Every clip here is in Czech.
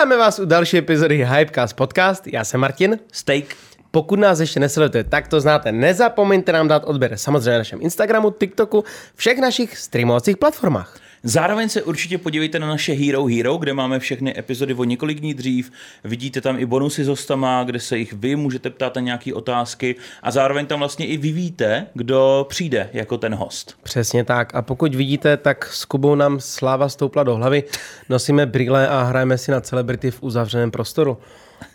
Vítáme vás u další epizody Hypecast podcast. Já jsem Martin. Steak. Pokud nás ještě nesledujete, tak to znáte. Nezapomeňte nám dát odběr samozřejmě na našem Instagramu, TikToku, všech našich streamovacích platformách. Zároveň se určitě podívejte na naše Hero Hero, kde máme všechny epizody o několik dní dřív. Vidíte tam i bonusy s hostama, kde se jich vy můžete ptát na nějaké otázky a zároveň tam vlastně i vy víte, kdo přijde jako ten host. Přesně tak. A pokud vidíte, tak s Kubou nám sláva stoupla do hlavy. Nosíme brýle a hrajeme si na celebrity v uzavřeném prostoru.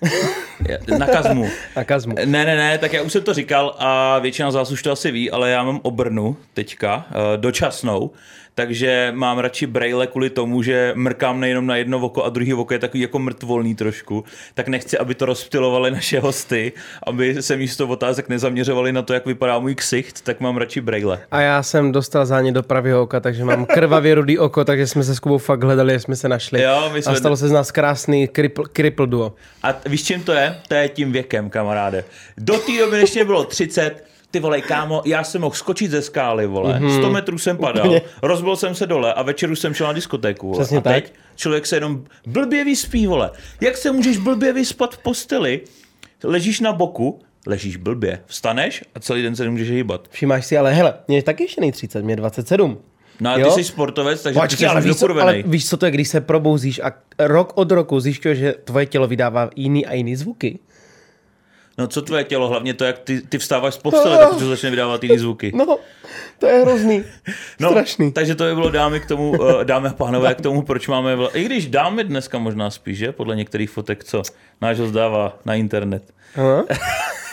Na kazmu. Na kazmu. Ne, ne, ne, tak já už jsem to říkal a většina z vás už to asi ví, ale já mám obrnu teďka, eh, dočasnou, takže mám radši braille kvůli tomu, že mrkám nejenom na jedno oko a druhý oko je takový jako mrtvolný trošku, tak nechci, aby to rozptilovali naše hosty, aby se místo otázek nezaměřovali na to, jak vypadá můj ksicht, tak mám radši braille. A já jsem dostal záně do pravého oka, takže mám krvavě rudý oko, takže jsme se s Kubou fakt hledali, jak jsme se našli. Jo, my jsme... A stalo se z nás krásný cripple, cripple duo. A víš, čím to je? To je tím věkem, kamaráde. Do té doby, než mě bylo 30, ty vole, kámo, já jsem mohl skočit ze skály, vole, mm-hmm. 100 metrů jsem padal, Úplně. rozbil jsem se dole a večeru jsem šel na diskotéku, vole. Přesně a teď tak. člověk se jenom blbě vyspí, vole. Jak se můžeš blbě vyspat v posteli? Ležíš na boku, ležíš blbě, vstaneš a celý den se nemůžeš hýbat. Všimáš si, ale hele, mě je taky ještě nej 30, mě je 27. No a ty Jo? jsi sportovec, takže Počkej, ty ale víš, co, ale víš, co to je, když se probouzíš a rok od roku zjišťuješ, že tvoje tělo vydává jiný a jiný zvuky? No co tvoje tělo, hlavně to, jak ty, ty vstáváš z postele, tak to začne vydávat jiný zvuky. No, to je hrozný. No, Strašný. takže to by bylo dámy k tomu, uh, dámy a pánové, k tomu, proč máme... Vla... I když dámy dneska možná spíš, že? Podle některých fotek, co náš dává na internet. Aha.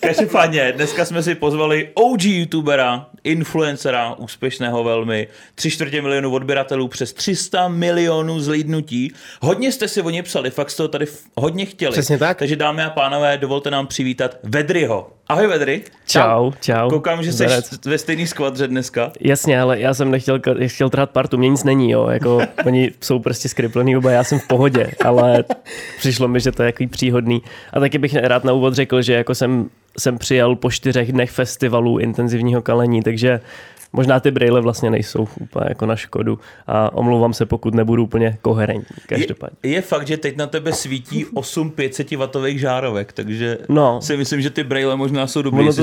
Každopádně, dneska jsme si pozvali OG youtubera, influencera, úspěšného velmi, tři čtvrtě milionu odběratelů, přes 300 milionů zlídnutí. Hodně jste si o ně psali, fakt jste to tady hodně chtěli. Přesně tak. Takže dámy a pánové, dovolte nám přivítat Vedryho. Ahoj Vedry. Čau, čau. Koukám, že jsi Zdarec. ve stejný skvadře dneska. Jasně, ale já jsem nechtěl, chtěl trhat partu, mě nic není, jo, jako oni jsou prostě skriplený oba, já jsem v pohodě, ale přišlo mi, že to je jaký příhodný. A taky bych rád na úvod řekl, že jako jsem, jsem přijel po čtyřech dnech festivalu intenzivního kalení, takže možná ty brýle vlastně nejsou úplně jako na škodu a omlouvám se, pokud nebudu úplně koherentní, každopádně. Je, je fakt, že teď na tebe svítí 8 500 W žárovek, takže No. si myslím, že ty braille možná jsou dobrý, Ono si.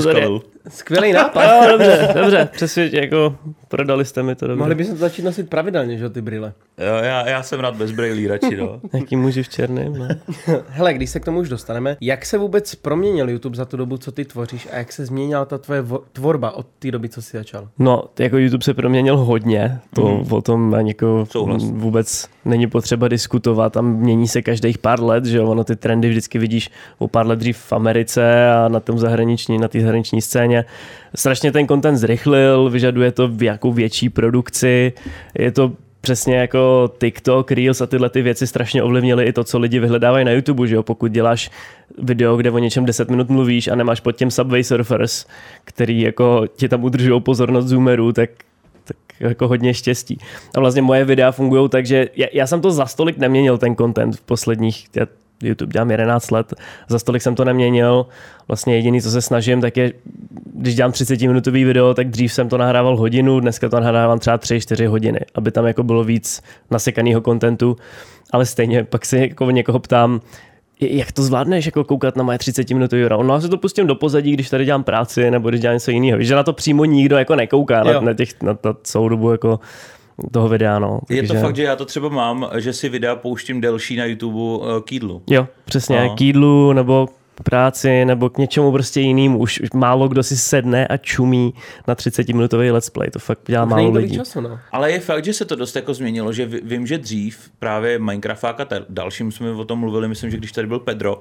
Skvělý nápad. Jo, dobře, dobře, přesvědč, jako prodali jste mi to dobře. Mohli bychom to začít nosit pravidelně, že ty brýle. Jo, já, já jsem rád bez brailí radši, no. Jaký muži v černém, no. Hele, když se k tomu už dostaneme, jak se vůbec proměnil YouTube za tu dobu, co ty tvoříš a jak se změnila ta tvoje vo- tvorba od té doby, co jsi začal? No, jako YouTube se proměnil hodně, to mm. o tom ani jako Souhlas. vůbec není potřeba diskutovat, tam mění se každých pár let, že jo, ono ty trendy vždycky vidíš o pár let dřív v Americe a na tom zahraniční, na té zahraniční scéně. Strašně ten content zrychlil, vyžaduje to nějakou větší produkci, je to přesně jako TikTok, Reels a tyhle ty věci strašně ovlivnily i to, co lidi vyhledávají na YouTube, že jo? Pokud děláš video, kde o něčem 10 minut mluvíš a nemáš pod tím Subway Surfers, který jako ti tam udržují pozornost zoomerů, tak tak jako hodně štěstí. A vlastně moje videa fungují tak, že já, já jsem to za stolik neměnil, ten content v posledních, já YouTube dělám 11 let, za stolik jsem to neměnil. Vlastně jediný, co se snažím, tak je, když dělám 30 minutový video, tak dřív jsem to nahrával hodinu, dneska to nahrávám třeba 3-4 hodiny, aby tam jako bylo víc nasekaného kontentu, ale stejně pak se jako někoho ptám, jak to zvládneš jako koukat na moje 30 minutový video? No já se to pustím do pozadí, když tady dělám práci nebo když dělám něco jiného. Víš, že na to přímo nikdo jako nekouká Jo. na, na, těch, na, na celou dobu jako toho videa, no. Je to Takže- fakt, že já to třeba mám, že si videa pouštím delší na YouTube uh, k jídlu. Jo, přesně, No. k jídlu nebo k práci nebo k něčemu prostě jinému. Už, už málo kdo si sedne a čumí na 30 minutový let's play. To fakt dělá Už málo lidí. času, no. Ale je fakt, že se to dost jako změnilo, že ví- vím, že dřív právě Minecraft a dalším jsme o tom mluvili, myslím, že když tady byl Pedro,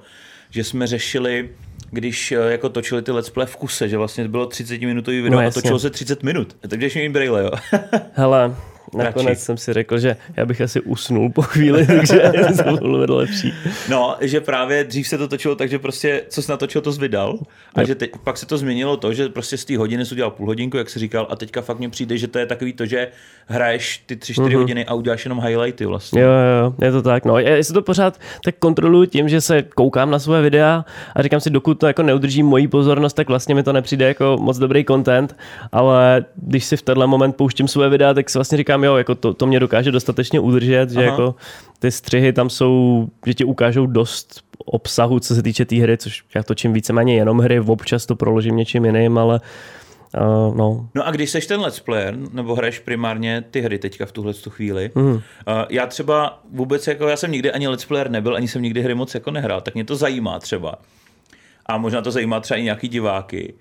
že jsme řešili, když eh, jako točili ty let's play v kuse, že vlastně bylo 30 minutový video No, a točilo se 30 minut. Takže ještě jim braille, jo. Hele, nakonec Radši. jsem si řekl, že já bych asi usnul po chvíli, takže to bylo lepší. No, že právě dřív se to točilo tak, že prostě co jsi natočil, to jsi vydal. A že teď, pak se to změnilo to, že prostě z té hodiny jsi udělal půl hodinku, jak jsi říkal, a teďka fakt mně přijde, že to je takový to, že hraješ ty 3-4 Mhm. hodiny a uděláš jenom highlighty vlastně. Jo, jo, jo, je to tak. No, já si to pořád tak kontroluji tím, že se koukám na svoje videa a říkám si, dokud to jako neudrží moji pozornost, tak vlastně mi to nepřijde jako moc dobrý content, ale když si v tenhle moment pouštím svoje videa, tak si vlastně říkám, říkám, jo, jako to, to mě dokáže dostatečně udržet, že Aha. jako ty střihy tam jsou, že ti ukážou dost obsahu, co se týče té hry, což já točím víceméně jenom hry, občas to proložím něčím jiným, ale uh, no, No a když seš ten let's player, nebo hraješ primárně ty hry teďka v tuhle tu chvíli, mm. uh, já třeba vůbec jako, já jsem nikdy ani let's player nebyl, ani jsem nikdy hry moc jako nehrál, tak mě to zajímá třeba. A možná to zajímá třeba i nějaký diváky,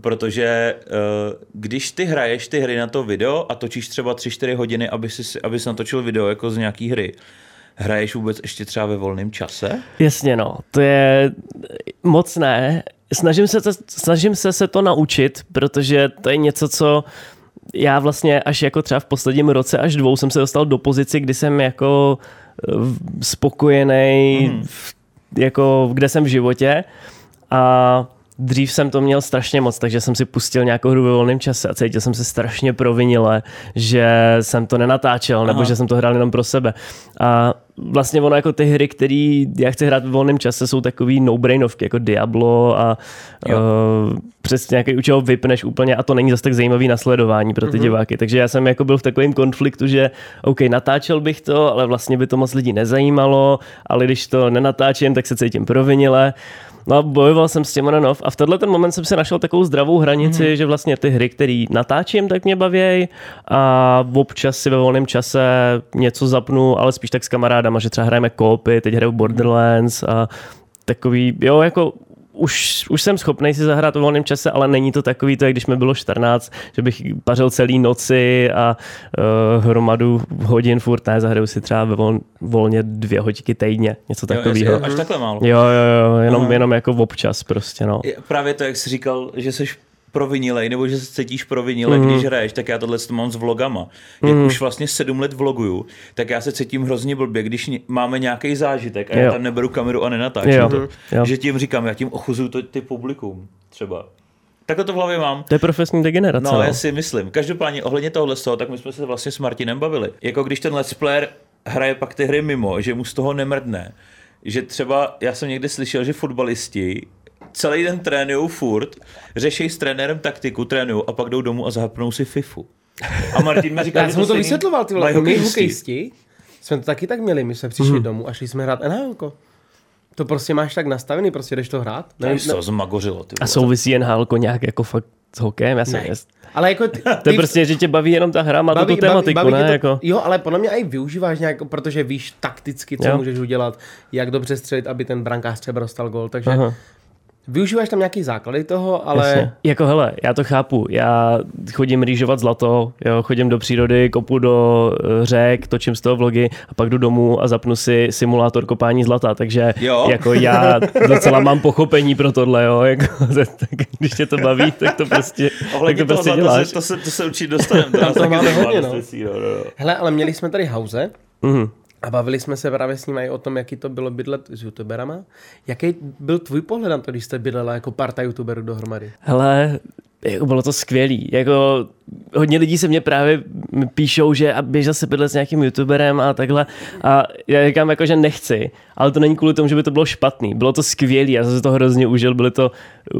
protože uh, když ty hraješ ty hry na to video a točíš třeba 3-4 hodiny, aby si, aby si natočil video jako z nějaký hry, hraješ vůbec ještě třeba ve volném čase? Jasně, no. To je moc ne. Snažím se, to, snažím se se to naučit, protože to je něco, co já vlastně až jako třeba v posledním roce až dvou jsem se dostal do pozici, kdy jsem jako eh, spokojený, mm. jako kde jsem v životě a dřív jsem to měl strašně moc, takže jsem si pustil nějakou hru ve volném čase a cítil jsem se strašně provinile, že jsem to nenatáčel, Aha. nebo že jsem to hrál jenom pro sebe. A vlastně ono jako ty hry, které já chci hrát ve volném čase, jsou takový no-brainovky, jako Diablo a uh, přesně nějaký, u čeho vypneš úplně a to není zase tak zajímavý nasledování pro ty mm-hmm. diváky. Takže já jsem jako byl v takovém konfliktu, že OK, natáčel bych to, ale vlastně by to moc lidí nezajímalo, ale když to nenatáčím, tak se cítím provinile. No a bojoval jsem s tím on and off a v tenhle ten moment jsem si našel takovou zdravou hranici, mm. že vlastně ty hry, které natáčím, tak mě baví a občas si ve volném čase něco zapnu, ale spíš tak s kamarádama, že třeba hrajeme koopy, teď hraju Borderlands a takový, jo, jako už, už jsem schopný si zahrát v volném čase, ale není to takový to, jak když mi bylo 14, že bych pařil celý noci a uh, hromadu hodin furt, ne, zahraju si třeba ve vol, volně dvě hodinky týdně, něco takového. Až takhle málo. Jo, jo, jo, jenom, jenom jako občas prostě, no. Je Právě to, jak jsi říkal, že jsi provinilej, nebo že se cítíš provinile, mm. když hraješ, tak já tohle to mám s vlogama. Jak mm. už vlastně sedm let vloguju, tak já se cítím hrozně blbě, když máme nějaký zážitek a Jo. já tam neberu kameru a nenatáčím Jo. to. Jo. Že tím říkám, já tím ochuzuju to, ty publikum třeba. Takhle to v hlavě mám. To je profesní degenerace. No, No, já si myslím. Každopádně ohledně tohle toho, tak my jsme se vlastně s Martinem bavili. Jako když ten let's player hraje pak ty hry mimo, že mu z toho nemrdne. Že třeba, já jsem někde slyšel, že fotbalisti celý den trénují furt, řeší s trenérem taktiku, trénují a pak jdou domů a zahapnou si FIFU. A Martin mi říkal, Já že jsem mu to stejný vysvětloval, ty vole, mají my hokejisti. hokejisti jsme to taky tak měli, my jsme přišli domů a šli jsme hrát NHL. To prostě máš tak nastavený, prostě jdeš to hrát. Nevím, to zmagořilo. Ty A vole. souvisí NHL nějak jako fakt s hokejem? Já jsem, Ne. já, Ale jako ty, to je prostě, že tě baví jenom ta hra, má to tu tematiku, ne? tě to, Jako, Jo, ale podle mě i využíváš nějak, protože víš takticky, co Jo. můžeš udělat, jak dobře střelit, aby ten brankář třeba dostal gol, takže Aha. Využíváš tam nějaký základy toho, ale Jasně. Jako hele, já to chápu. Já chodím rýžovat zlato, jo, chodím do přírody, kopu do eh, řek, točím z toho vlogy a pak jdu domů a zapnu si simulátor kopání zlata, takže Jo. jako já docela mám pochopení pro tohle, jo, jako, tak když tě to baví, tak to prostě, tak Ohledně to prostě děláš. se, to, se, to se určitě dostaneme. To, Tam máme hodně, dost no. no, no, hele, ale měli jsme tady Hauze Mhm. A bavili jsme se právě s ním i o tom, jaký to bylo bydlet s youtuberama. Jaký byl tvůj pohled na to, když jste bydlela jako parta youtuberů dohromady? Hele, jako bylo to skvělý. Jako hodně lidí se mě právě píšou, že běž zase bydlet s nějakým youtuberem a takhle. A já říkám jako, že nechci, ale to není kvůli tomu, že by to bylo špatný. Bylo to skvělý, já jsem si to hrozně užil, byly to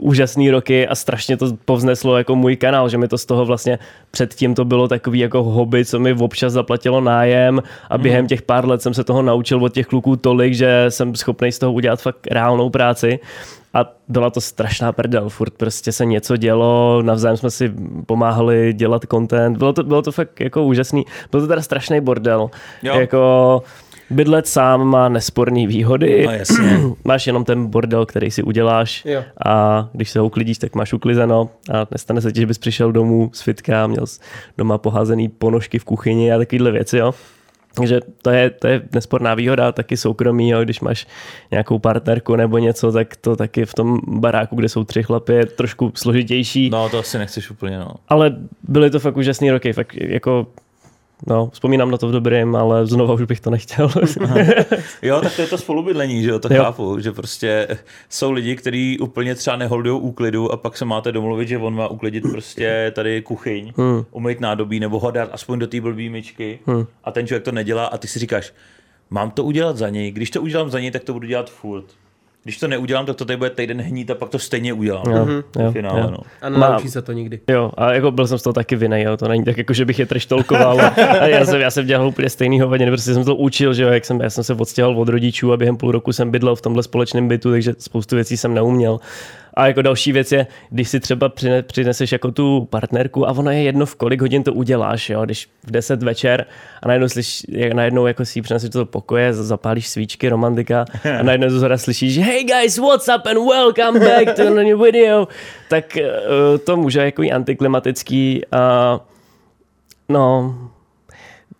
úžasné roky a strašně to povzneslo jako můj kanál, že mi to z toho vlastně předtím to bylo takový jako hobby, co mi občas zaplatilo nájem a během těch pár let jsem se toho naučil od těch kluků tolik, že jsem schopný z toho udělat fakt reálnou práci. A byla to strašná prdel, furt prostě se něco dělo, navzájem jsme si pomáhali dělat content, bylo to, bylo to fakt jako úžasný, byl to teda strašný bordel, Jo. jako bydlet sám má nesporné výhody, No jasně. máš jenom ten bordel, který si uděláš Jo. a když se ho uklidíš, tak máš uklizeno a nestane se ti, že bys přišel domů z fitka a měl doma poházený ponožky v kuchyni a takovéhle věci, jo. Takže to je, to je nesporná výhoda, taky soukromí, jo, když máš nějakou partnerku nebo něco, tak to taky v tom baráku, kde jsou tři chlapy, je trošku složitější, no. To asi nechceš úplně, no. ale byly to fakt úžasný roky, fakt jako, no, vzpomínám na to v dobrém, ale znova už bych to nechtěl. Jo, tak to je to spolubydlení, že jo, to Jo. chápu, že prostě jsou lidi, kteří úplně třeba neholdují úklidu a pak se máte domluvit, že on má uklidit prostě tady kuchyň, hmm. umýt nádobí nebo ho dát aspoň do té blbý myčky hmm. a ten člověk to nedělá a ty si říkáš, mám to udělat za něj, když to udělám za něj, tak to budu dělat furt. Když to neudělám, tak to tady bude týden hnít a pak to stejně udělám. Jo, V jo, finále, jo. no. A nenaučí se to nikdy. Jo, a jako byl jsem z toho taky vinej, jo, to není tak, jako, že bych je treštolkoval. A já jsem, já jsem dělal úplně stejný hovadiny, prostě jsem to učil, že jo, jak jsem, já jsem se odstěhoval od rodičů a během půl roku jsem bydlel v tomhle společném bytu, takže spoustu věcí jsem neuměl. A jako další věc je, když si třeba přine- přineseš jako tu partnerku a ono je jedno, v kolik hodin to uděláš, jo? když v 10 večer a najednou, slyš, jak najednou jako si ji přineseš do pokoje, zapálíš svíčky, romantika a najednou z hora slyšíš, hey guys, what's up and welcome back to a new video, tak uh, to může jako i antiklimatický a no,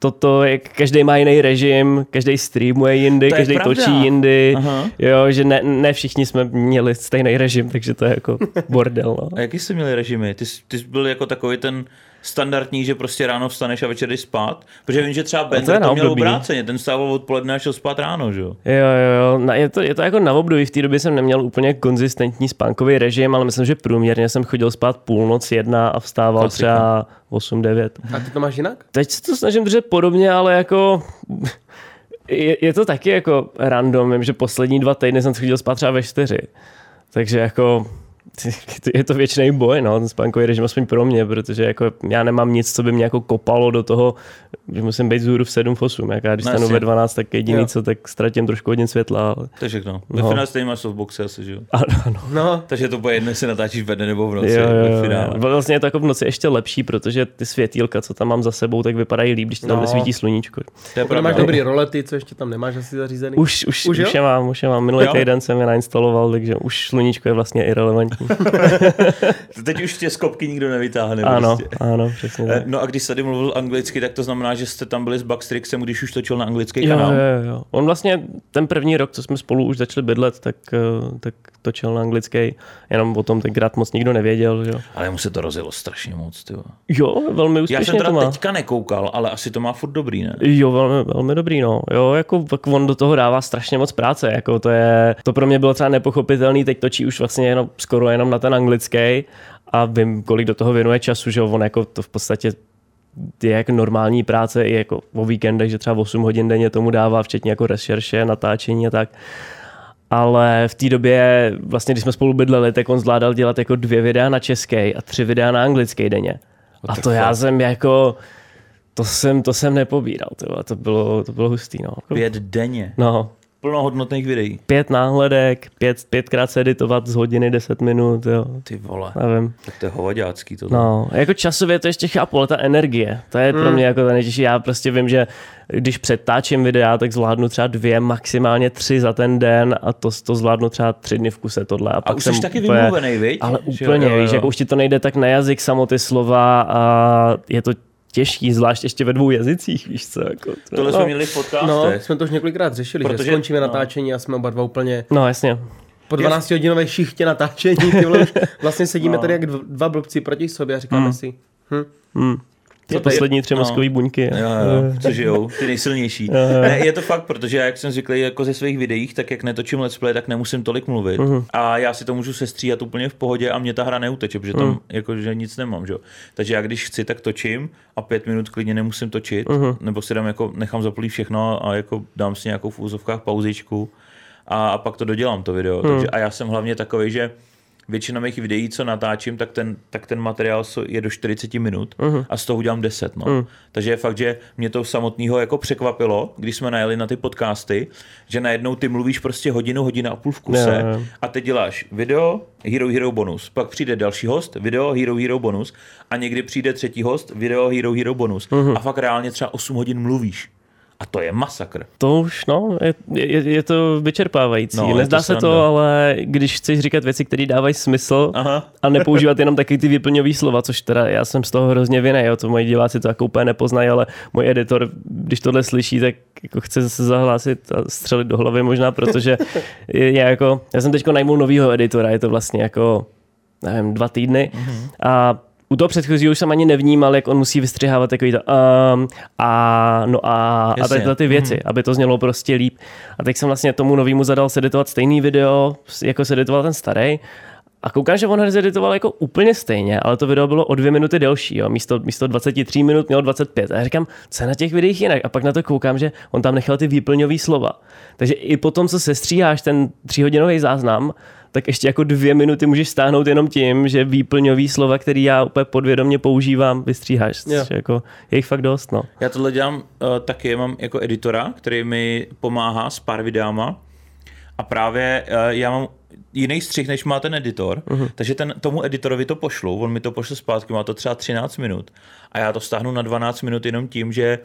toto je, každý má jiný režim, každý streamuje jindy, To každý pravda. točí jindy, Aha. jo, že ne, ne všichni jsme měli stejný režim, takže to je jako bordel. No. A jaký jste měli režimy? Ty, jsi- ty jsi byl jako takový ten standardní, že prostě ráno vstaneš a večer jdeš spát? Protože vím, že třeba to Bender na to měl obráceně, ten stával odpoledne a šel spát ráno, že jo? Jo, jo, jo. Na, je, to, je to jako na období. V té době jsem neměl úplně konzistentní spánkový režim, ale myslím, že průměrně jsem chodil spát půlnoc jedna a vstával Klasika. třeba 8-9. A ty to máš jinak? Teď se to snažím držet podobně, ale jako je, je to taky jako random. Vím, že poslední dva týdny jsem chodil spát třeba ve čtyři. Takže jako je to věčný boj, no, ten spánkový režim, aspoň pro mě, protože jako já nemám nic, co by mě jako kopalo do toho, že musím být zhůru v 7, v 8. Jak já když No, stanu ve 12, tak jediný Jo. co, tak ztratím trošku hodin světla. Ale... To je všechno. Ve No. finále stejně máš softboxy asi, že jo? Ano, ano. No, Takže to bude jedno, jestli natáčíš ve dne nebo v noci Jo, jo, ve jo, finále. jo. Vlastně je to jako v noci ještě lepší, protože ty světýlka, co tam mám za sebou, tak vypadají líp, když ti tam No. nesvítí sluníčko. To je pravda. máš dobrý rolety, co ještě tam nemáš asi zařízený. Už, už, Už už, je mám, už je mám. Minulý Jo? týden jsem je nainstaloval, takže už sluníčko je vlastně irrelevantní. Teď už tě z kopky nikdo nevytáhne. ano, Prostě. ano, přesně Eh, tak. No a když tady mluvil anglicky, tak to znamená, že jste tam byli s Backstrixem, když už točil na anglický Jo, kanál. jo, jo. On vlastně ten první rok, co jsme spolu už začali bydlet, tak, eh, tak točil na anglický, jenom o tom tenkrát moc nikdo nevěděl. Že? jo. Ale mu se to rozjelo strašně moc, ty. Jo, velmi Já úspěšně jsem to teda má. teďka nekoukal, ale asi to má furt dobrý, ne? Jo, velmi, velmi dobrý, no. Jo, jako tak on do toho dává strašně moc práce, jako to je, to pro mě bylo třeba nepochopitelný, teď točí už vlastně jenom, skoro jenom na ten anglický a vím, kolik do toho věnuje času, že on jako to v podstatě je jako normální práce i jako o víkendech, že třeba 8 hodin denně tomu dává, včetně jako rešerše, natáčení a tak. Ale v té době, vlastně když jsme spolu bydleli, tak on zvládal dělat jako dvě videa na český a tři videa na anglický denně. A to já jsem jako, to jsem, to jsem nepobíral, to, to, bylo, to bylo hustý, no. Pět denně. No, Plnohodnotných videí. pět náhledek, pět, pětkrát se editovat z hodiny, deset minut, jo, Ty vole. nevím. Tak to je hovaďácký to. No, jako časově to ještě chápu, ale ta energie, to je pro mě jako ta nejtěžší. Já prostě vím, že když přetáčím videa, tak zvládnu třeba dvě, maximálně tři za ten den a to, to zvládnu třeba tři dny v kuse tohle. A, A pak už jsem jsi taky úplně- vymluvený, viď? Ale Že úplně, jo, jo, víš, jo. jako už ti to nejde tak na jazyk samo ty slova a je to těžký, zvlášť ještě ve dvou jazycích, víš co. Jako, to, Tohle no. jsme měli v No, podcastech. jsme to už několikrát řešili, Protože- že skončíme no. natáčení a jsme oba dva úplně No jasně. po 12 hodinové šichtě natáčení. Ty vole, už vlastně sedíme No. tady jak dv- dva blbci proti sobě a říkáme si, hm, Hmm. To- poslední tři no. mozkové buňky. Jo, jo, co žijou, ty nejsilnější. Ne, je to fakt, protože já, jak jsem zvyklý jako ze svých videích, tak jak netočím let's play, tak nemusím tolik mluvit. Mhm. A já si to můžu sestříhat úplně v pohodě a mě ta hra neuteče, protože tam Mhm. jakože nic nemám. Že? Takže já když chci, tak točím a pět minut klidně nemusím točit, Mhm. nebo si dám jako, nechám zaplý všechno a jako dám si nějakou v úzovkách pauzičku a, a pak to dodělám to video. Mhm. Takže, a já jsem hlavně takový, že většina mých videí, co natáčím, tak ten, tak ten materiál je do 40 minut Mhm. a z toho udělám 10. No. Takže je fakt, že mě to samotného jako překvapilo, když jsme najeli na ty podcasty, že najednou ty mluvíš prostě hodinu, hodinu a půl v kuse jo. a teď děláš video, Hero Hero bonus, pak přijde další host, video, Hero Hero bonus a někdy přijde třetí host, video, Hero Hero bonus Mhm. a fakt reálně třeba 8 hodin mluvíš. A to je masakr. To už, no, je, je, je to vyčerpávající. No, Nezdá to se to, ale když chceš říkat věci, které dávají smysl Aha. a nepoužívat jenom taky ty vyplňové slova, což teda já jsem z toho hrozně vinej, jo, to moji diváci to jako úplně nepoznají, ale můj editor, když tohle slyší, tak jako chce se zahlásit a střelit do hlavy možná, protože je jako, já jsem teď najmul novýho editora, je to vlastně jako, nevím, dva týdny Mhm. a u toho předchozího už jsem ani nevnímal, jak on musí vystřihávat takový to um, a no a, a Jasně. tady tyhle ty věci, aby to znělo prostě líp. A teď jsem vlastně tomu novému zadal seditovat stejný video, jako seditoval ten starý A koukám, že on ho zeditoval jako úplně stejně, ale to video bylo o dvě minuty delší, jo. Místo, místo 23 minut mělo 25. A já říkám, co je na těch videích jinak? A pak na to koukám, že on tam nechal ty výplňové slova. Takže i po tom, co se stříháš ten tříhodinový záznam, tak ještě jako dvě minuty můžeš stáhnout jenom tím, že výplňový slova, který já úplně podvědomě používám, vystříháš. Jo. Jako je jich fakt dost, no. Já tohle dělám uh, taky, mám jako editora, který mi pomáhá s pár videama a právě uh, já mám jiný střih, než má ten editor, uh-huh. takže ten, tomu editorovi to pošlu, on mi to pošle zpátky, má to třeba 13 minut a já to stáhnu na 12 minut jenom tím, že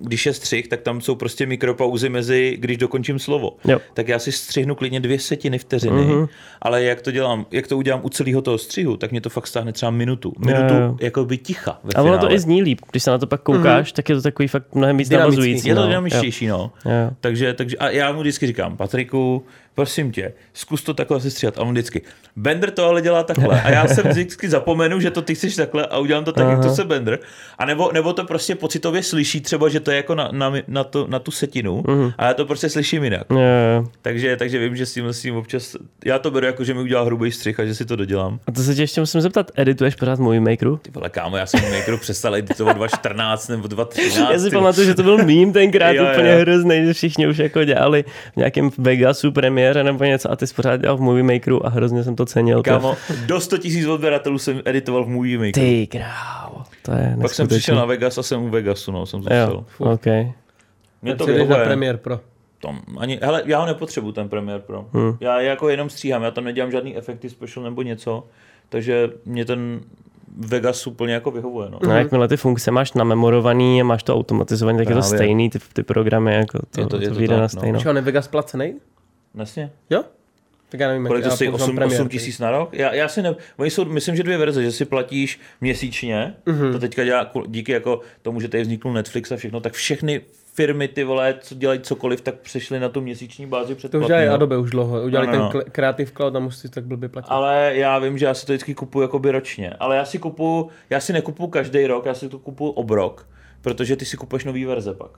když je střih, tak tam jsou prostě mikropauzy mezi, když dokončím slovo. Jo. Tak já si střihnu klidně dvě setiny vteřiny, uh-huh. ale jak to dělám, jak to udělám u celého toho střihu, tak mě to fakt stáhne třeba minutu. Minutu Jo, jo. jako by ticha ve A ono to i zní líp. Když se na to pak koukáš, tak je to takový fakt mnohem víc navazující. Je to no. dynamičtější, no. Jo. Takže, takže, a já mu vždycky říkám, Patriku, prosím tě, zkus to takhle sestříhat. A on vždycky, Bender to ale dělá takhle. A já jsem vždycky zapomenu, že to ty chceš takhle a udělám to tak, Aha. jak to se Bender. A nebo, nebo to prostě pocitově slyší třeba, že to je jako na, na, na, to, na tu setinu Mhm. a já to prostě slyším jinak. Jo, jo. Takže, takže vím, že s tím, s tím občas, já to beru jako, že mi udělá hrubý střih a že si to dodělám. A to se tě ještě musím zeptat, edituješ pořád Movie Makeru? Ty vole, kámo, já jsem Makeru přestal editovat 2014 nebo 2013. Já si pamatuju, že to byl mím tenkrát Jo, jo. úplně hrozný, že všichni už jako dělali v nějakém Vegasu premiére nebo něco a ty jsi pořád dělal v Movie Makeru a hrozně jsem to cenil. Kámo, do 100 000 odběratelů jsem editoval v Movie Makeru. Ty král, to je Pak jsem přišel na Vegas a jsem u Vegasu, no, jsem zůstal. Jo, ok. Mě to na vyhovuje. Premiere Pro. Tom, ani, hele, já ho nepotřebuju, ten Premiere Pro. Hmm. Já jako jenom stříhám, já tam nedělám žádný efekty special nebo něco, takže mě ten Vegas úplně jako vyhovuje, no. No, jakmile ty funkce máš namemorovaný a máš to automatizovaný, tak je to Právě. stejný, ty, ty programy, jako to, Je to- to, je to to vyjde tak, na no. stejno. Čo, on je Vegas placený? Vlastně. Jo? Tak já nevím, Kolik to stojí? používám 8, Premiere, 8 tisíc na rok? Já, já si ne... Oni jsou, myslím, že dvě verze, že si platíš měsíčně, mm-hmm. to teďka dělá díky jako tomu, že tady vzniknul Netflix a všechno, tak všechny firmy, ty vole, co dělají cokoliv, tak přešly na tu měsíční bázi před To už dělají Adobe už dlouho. Udělali No, no, no. ten kle- Creative Cloud a musíš si tak blbě platit. Ale já vím, že já si to vždycky kupuju jakoby ročně. Ale já si kupuju, já si nekupuju každý rok, já si to kupuju obrok, protože ty si kupuješ nový verze pak.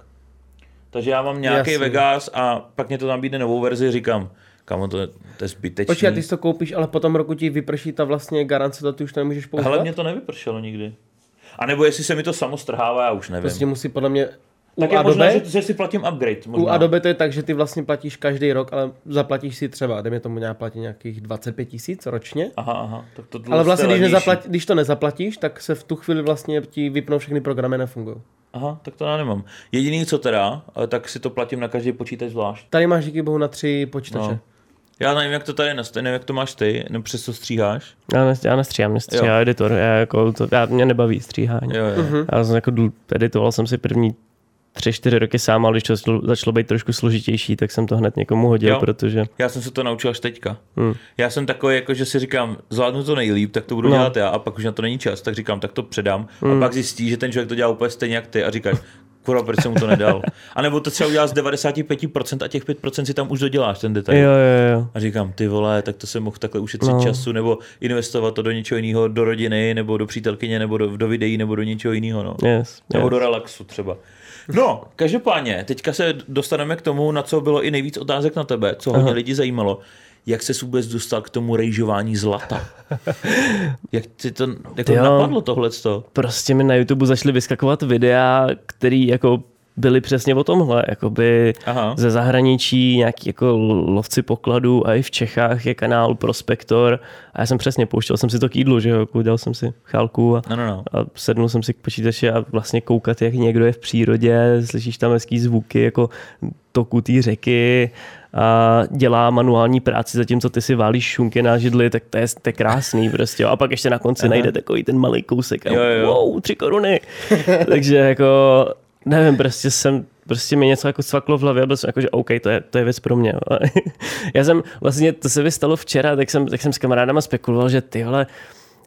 Takže já mám nějaký Jasně. Vegas a pak mě to nabídne novou verzi, říkám, kamo, to je, to je zbytečný. Počkej, ty si to koupíš, ale po tom roku ti vyprší ta vlastně garance, to ty už to nemůžeš používat? Hele, mě to nevypršelo nikdy. A nebo jestli se mi to samo strhává, já už nevím. Prostě musí podle mě... U tak je Adobe, možná, že, že si platím upgrade. Možná. u Adobe to je tak, že ty vlastně platíš každý rok, ale zaplatíš si třeba, dejme tomu nějak platí nějakých 25 tisíc ročně. Aha, aha. Tak to, Ale vlastně, když, nezaplatí, když to nezaplatíš, tak se v tu chvíli vlastně ti vypnou všechny programy, nefungují. Aha, tak to já nemám. Jediný, co teda, eh, tak si to platím na každý počítač zvlášť. Tady máš díky bohu na tři počítače. No. Já nevím, jak to tady nastaví, nevím, jak to máš ty, nebo přes to stříháš. Já, ne, já nestříhám, nestříhám Jo. editor, já jako to, já, mě nebaví stříhání. Jo, jo. Mhm. Já jsem jako editoval jsem si první tři, čtyři roky sám, ale když to začalo- být trošku složitější, tak jsem to hned někomu hodil, Jo. protože Já jsem se to naučil až teďka. Hmm. Já jsem takový, jako že si říkám, zvládnu to nejlíp, tak to budu No. dělat já, a pak už na to není čas, tak říkám, tak to předám. Hmm. A pak zjistí, že ten člověk to dělá úplně stejně jak ty a říkáš, kurva, proč jsem mu to nedal. A nebo to třeba udělá z 95% a těch 5% si tam už doděláš ten detail. jo, jo, jo. A říkám, ty vole, tak to jsem mohl takhle ušetřit no. času, nebo investovat to do něčeho jiného, do rodiny, nebo do přítelkyně, nebo do, do videí, nebo do něčeho jiného. No. Yes, Nebo yes. do relaxu třeba. No, každopádně, teďka se dostaneme k tomu, na co bylo i nejvíc otázek na tebe, co hodně Aha. lidí zajímalo. Jak se vůbec dostal k tomu rejžování zlata? Jak ti to jako jo. napadlo tohleto? Prostě mi na YouTube začaly vyskakovat videa, které jako byly přesně o tomhle, jakoby Aha. ze zahraničí, nějaký jako lovci pokladů a i v Čechách je kanál Prospektor a já jsem přesně pouštěl jsem si to k jídlu, že jo, jako udělal jsem si chálku a, No, no, no. a sednul jsem si k počítači a vlastně koukat, jak někdo je v přírodě, slyšíš tam hezký zvuky, jako toku té řeky a dělá manuální práci, zatímco ty si válíš šunky na židli, tak to je, to je krásný prostě. A pak ještě na konci Aha. najde takový ten malý kousek a Jo, jo. wow, tři koruny. Takže jako, nevím, prostě jsem, prostě mi něco jako cvaklo v hlavě a byl jsem jako, že OK, to je, to je věc pro mě. Já jsem vlastně, to se mi stalo včera, tak jsem, tak jsem s kamarádama spekuloval, že ty vole,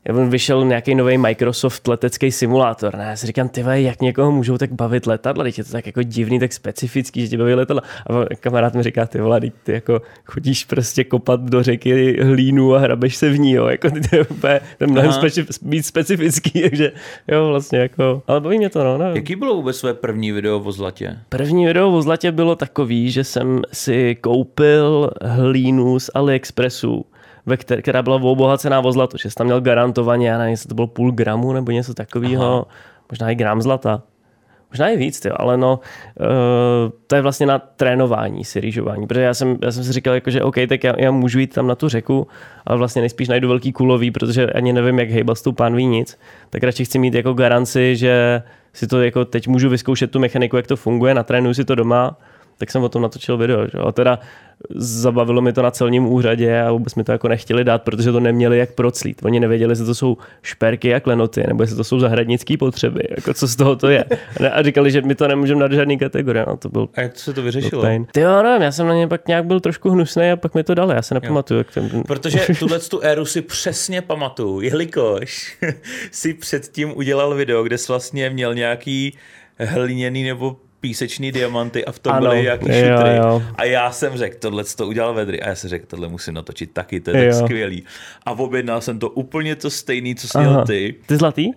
on vyšel nějaký nový Microsoft letecký simulátor. Ne, já si říkám, ty jak někoho můžou tak bavit letadla, teď je to tak jako divný, tak specifický, že ti baví letadla. A kamarád mi říká, ty vole, ty jako chodíš prostě kopat do řeky hlínu a hrabeš se v ní, jo, jako ty to je úplně, to mnohem speci- víc specifický, takže jo, vlastně jako, ale baví mě to, no, nevím. Jaký bylo vůbec své první video o zlatě? První video o zlatě bylo takový, že jsem si koupil hlínu z AliExpressu ve které, která byla obohacená o zlato, že jsi tam měl garantovaně, já nevím, jestli to bylo půl gramu nebo něco takového, možná i gram zlata. Možná i víc, tyjo, ale no, uh, to je vlastně na trénování si rýžování, protože já jsem, já jsem si říkal, jako, že OK, tak já, já můžu jít tam na tu řeku, ale vlastně nejspíš najdu velký kulový, protože ani nevím, jak hejbat s tou pánví nic, tak radši chci mít jako garanci, že si to jako teď můžu vyzkoušet tu mechaniku, jak to funguje, natrénuju si to doma, tak jsem o tom natočil video. Že? A teda zabavilo mi to na celním úřadě a vůbec mi to jako nechtěli dát, protože to neměli jak proclít. Oni nevěděli, jestli to jsou šperky a klenoty, nebo jestli to jsou zahradnické potřeby, jako co z toho to je. A říkali, že mi to nemůžeme dát žádný kategorie. No, to byl a jak to se to vyřešilo? Ty jo, nevím, já jsem na ně pak nějak byl trošku hnusný a pak mi to dali, já se nepamatuju. Jak ten... Protože tuhle tu éru si přesně pamatuju, jelikož si předtím udělal video, kde jsi vlastně měl nějaký hliněný nebo písečný diamanty a v tom ano, byly jaký šutry. A já jsem řekl, tohle to udělal Vedry. A já jsem řekl, tohle musím natočit taky, to je jo. tak skvělý. A objednal jsem to úplně to stejný, co jsi měl ty. Ty zlatý? Uh,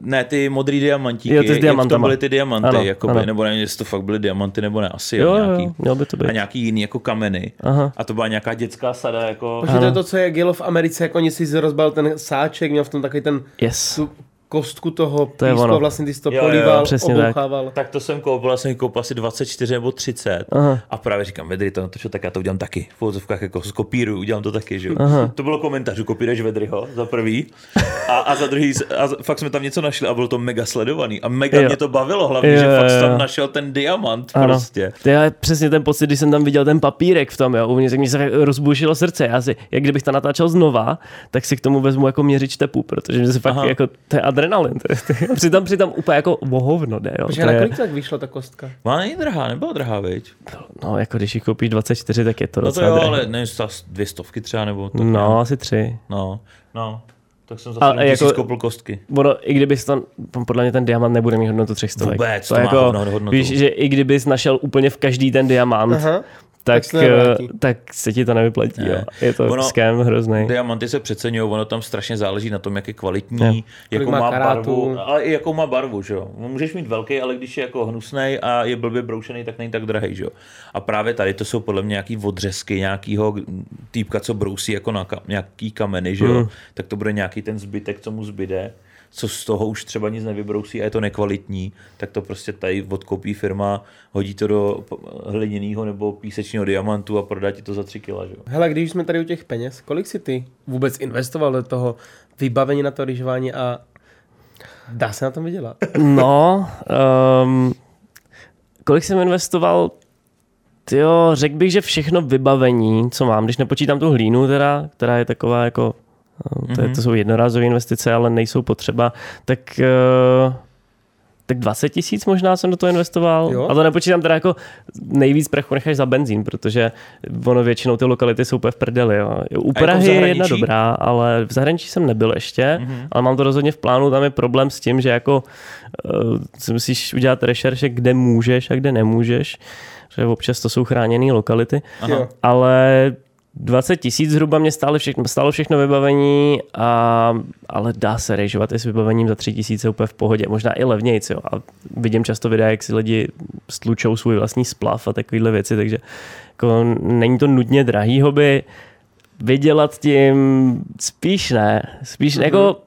ne, ty modrý diamantíky. Jo, ty s jak to byly ty diamanty, ano, jakoby, ano. nebo nevím, jestli to fakt byly diamanty, nebo ne, asi jo, jo, nějaký. Jo, by to být. A nějaký jiný jako kameny. Aha. A to byla nějaká dětská sada, jako... Protože to je to, co je dělo v Americe, jako oni si rozbal ten sáček, měl v tom takový ten yes. tu kostku toho to písku, ono. vlastně ty jsi to jo, políval, jo. Tak. tak to jsem koupil, já jsem koupil asi 24 nebo 30 Aha. a právě říkám, Vedry to natočil, tak já to udělám taky. V fotovkách jako skopíruju, udělám to taky, že Aha. To bylo komentář, kopíruješ Vedryho za prvý a, a za druhý, a fakt jsme tam něco našli a bylo to mega sledovaný a mega jo. mě to bavilo, hlavně, jo, že fakt jo. tam našel ten diamant ano. prostě. To je přesně ten pocit, když jsem tam viděl ten papírek v tom, jo, uvnitř, mě se rozbušilo srdce, já si, jak kdybych to natáčel znova, tak si k tomu vezmu jako měřič tepu, protože mě se fakt Aha. jako, to je adrenalin, to je, přitom, přitom úplně jako vohovno jde. Jo. Protože na kolik tak vyšla ta kostka? Má není drahá, nebyla drahá, viď? No, jako když ji koupíš 24, tak je to no docela to jo, drahé. ale ne, dvě stovky třeba, nebo to No, nějak. asi tři. No, no. Tak jsem zase jako, koupil kostky. Ono, i kdybys to, podle mě ten diamant nebude mít hodnotu třech stovek. Vůbec, to, to jako, hodnotu. Víš, že i kdybys našel úplně v každý ten diamant, Aha tak, tak, se tak se ti to nevyplatí. Ne. Jo. Je to ono, ském hrozný. Diamanty se přeceňují, ono tam strašně záleží na tom, jak je kvalitní, ne. jakou má, má barvu, ale i jakou má barvu. Že jo. No, můžeš mít velký, ale když je jako hnusný a je blbě broušený, tak není tak drahý. Že jo. A právě tady to jsou podle mě nějaký odřezky nějakého týpka, co brousí jako na ka- nějaký kameny, že jo. Hmm. tak to bude nějaký ten zbytek, co mu zbyde co z toho už třeba nic nevybrousí a je to nekvalitní, tak to prostě tady odkoupí firma, hodí to do hliněného nebo písečního diamantu a prodá ti to za 3 kila. Že? Hele, když jsme tady u těch peněz, kolik si ty vůbec investoval do toho vybavení na to lyžování a dá se na tom vydělat? No, um, kolik jsem investoval, Jo, řekl bych, že všechno vybavení, co mám, když nepočítám tu hlínu, teda, která je taková jako to, mm-hmm. to jsou jednorázové investice, ale nejsou potřeba, tak uh, tak 20 tisíc možná jsem do toho investoval. Jo. A to nepočítám teda jako nejvíc prachu necháš za benzín, protože ono většinou ty lokality jsou úplně v prdeli. Jo. U Prahy jako je jedna dobrá, ale v zahraničí jsem nebyl ještě, mm-hmm. ale mám to rozhodně v plánu, tam je problém s tím, že jako uh, si musíš udělat rešerše, kde můžeš a kde nemůžeš že občas to jsou chráněné lokality, Aha. ale 20 tisíc zhruba mě stálo všechno, stálo všechno vybavení, a, ale dá se rejžovat i s vybavením za 3 tisíce úplně v pohodě, možná i levnějc. Jo. A vidím často videa, jak si lidi stlučou svůj vlastní splav a takovéhle věci, takže jako, není to nutně drahý hobby. Vydělat tím spíš ne. Spíš mm-hmm. jako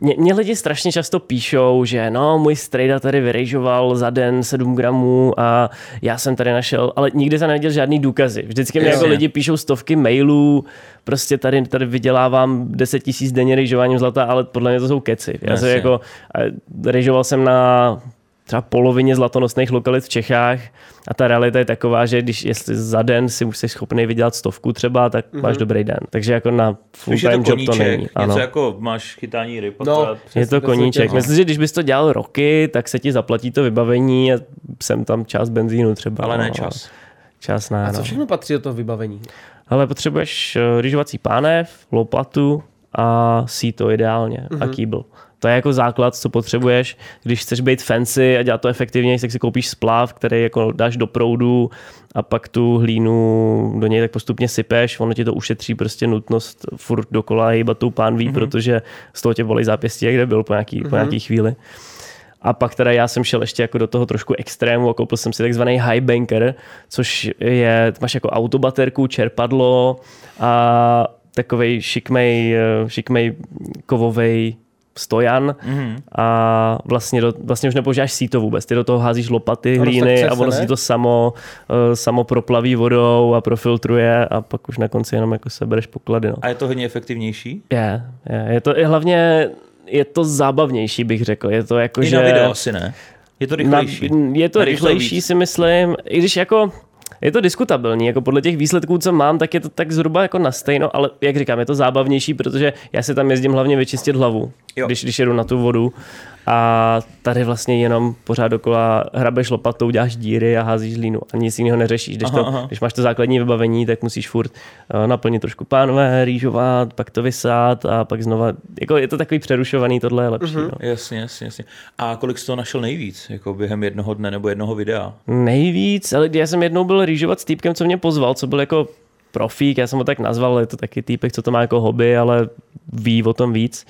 mě, mě lidi strašně často píšou, že no, můj strejda tady vyrejžoval za den 7 gramů a já jsem tady našel, ale nikdy jsem neviděl žádný důkazy. Vždycky mi jako lidi píšou stovky mailů, prostě tady, tady vydělávám 10 tisíc denně rejžováním zlata, ale podle mě to jsou keci. Já jsem jako, rejžoval jsem na třeba polovině zlatonosných lokalit v Čechách a ta realita je taková, že když jestli za den si už jsi schopný vydělat stovku třeba, tak mm-hmm. máš dobrý den. Takže jako na full time to job to není. Něco ano. jako máš chytání ryb. No, je to koníček. Myslím, že když bys to dělal roky, tak se ti zaplatí to vybavení a jsem tam čas benzínu třeba. Ale ne no. čas. Čas ne. A co všechno patří do toho vybavení? Ale potřebuješ eh, rýžovací pánev, lopatu a síto ideálně mm-hmm. a mhm. kýbl. To je jako základ, co potřebuješ. Když chceš být fancy a dělat to efektivně, tak si koupíš splav, který jako dáš do proudu a pak tu hlínu do něj tak postupně sypeš. Ono ti to ušetří prostě nutnost furt dokola hýbat tou pánví, mm-hmm. protože z toho tě volí zápěstí, kde byl po nějaký, mm-hmm. po mhm. nějaký chvíli. A pak teda já jsem šel ještě jako do toho trošku extrému a koupil jsem si takzvaný high banker, což je, máš jako autobaterku, čerpadlo a takovej šikmej, eh, šikmej kovovej stojan mm-hmm. a vlastně, do, vlastně už nepoužíváš síto vůbec. Ty do toho házíš lopaty, hlíny a ono si to samo, uh, samo proplaví vodou a profiltruje a pak už na konci jenom jako sebereš poklady. No. A je to hodně efektivnější? Je, je, je to je hlavně je to zábavnější, bych řekl. Je to jako, I že... na video asi ne? Je to rychlejší? Na, je to rychlejší, si myslím. I když jako je to diskutabilní, jako podle těch výsledků, co mám, tak je to tak zhruba jako na stejno, ale jak říkám, je to zábavnější, protože já si tam jezdím hlavně vyčistit hlavu, když, když jedu na tu vodu a tady vlastně jenom pořád dokola hrabeš lopatou, děláš díry a házíš línu a nic jiného neřešíš. Když, aha, to, aha. když máš to základní vybavení, tak musíš furt uh, naplnit trošku pánve, rýžovat, pak to vysát a pak znova, jako je to takový přerušovaný, tohle je lepší. Uh-huh. No. Jasně, jasně, jasně. A kolik jsi to našel nejvíc, jako během jednoho dne nebo jednoho videa? Nejvíc, ale já jsem jednou byl rýžovat s týpkem, co mě pozval, co byl jako profík, já jsem ho tak nazval, je to taky týpek, co to má jako hobby, ale ví o tom víc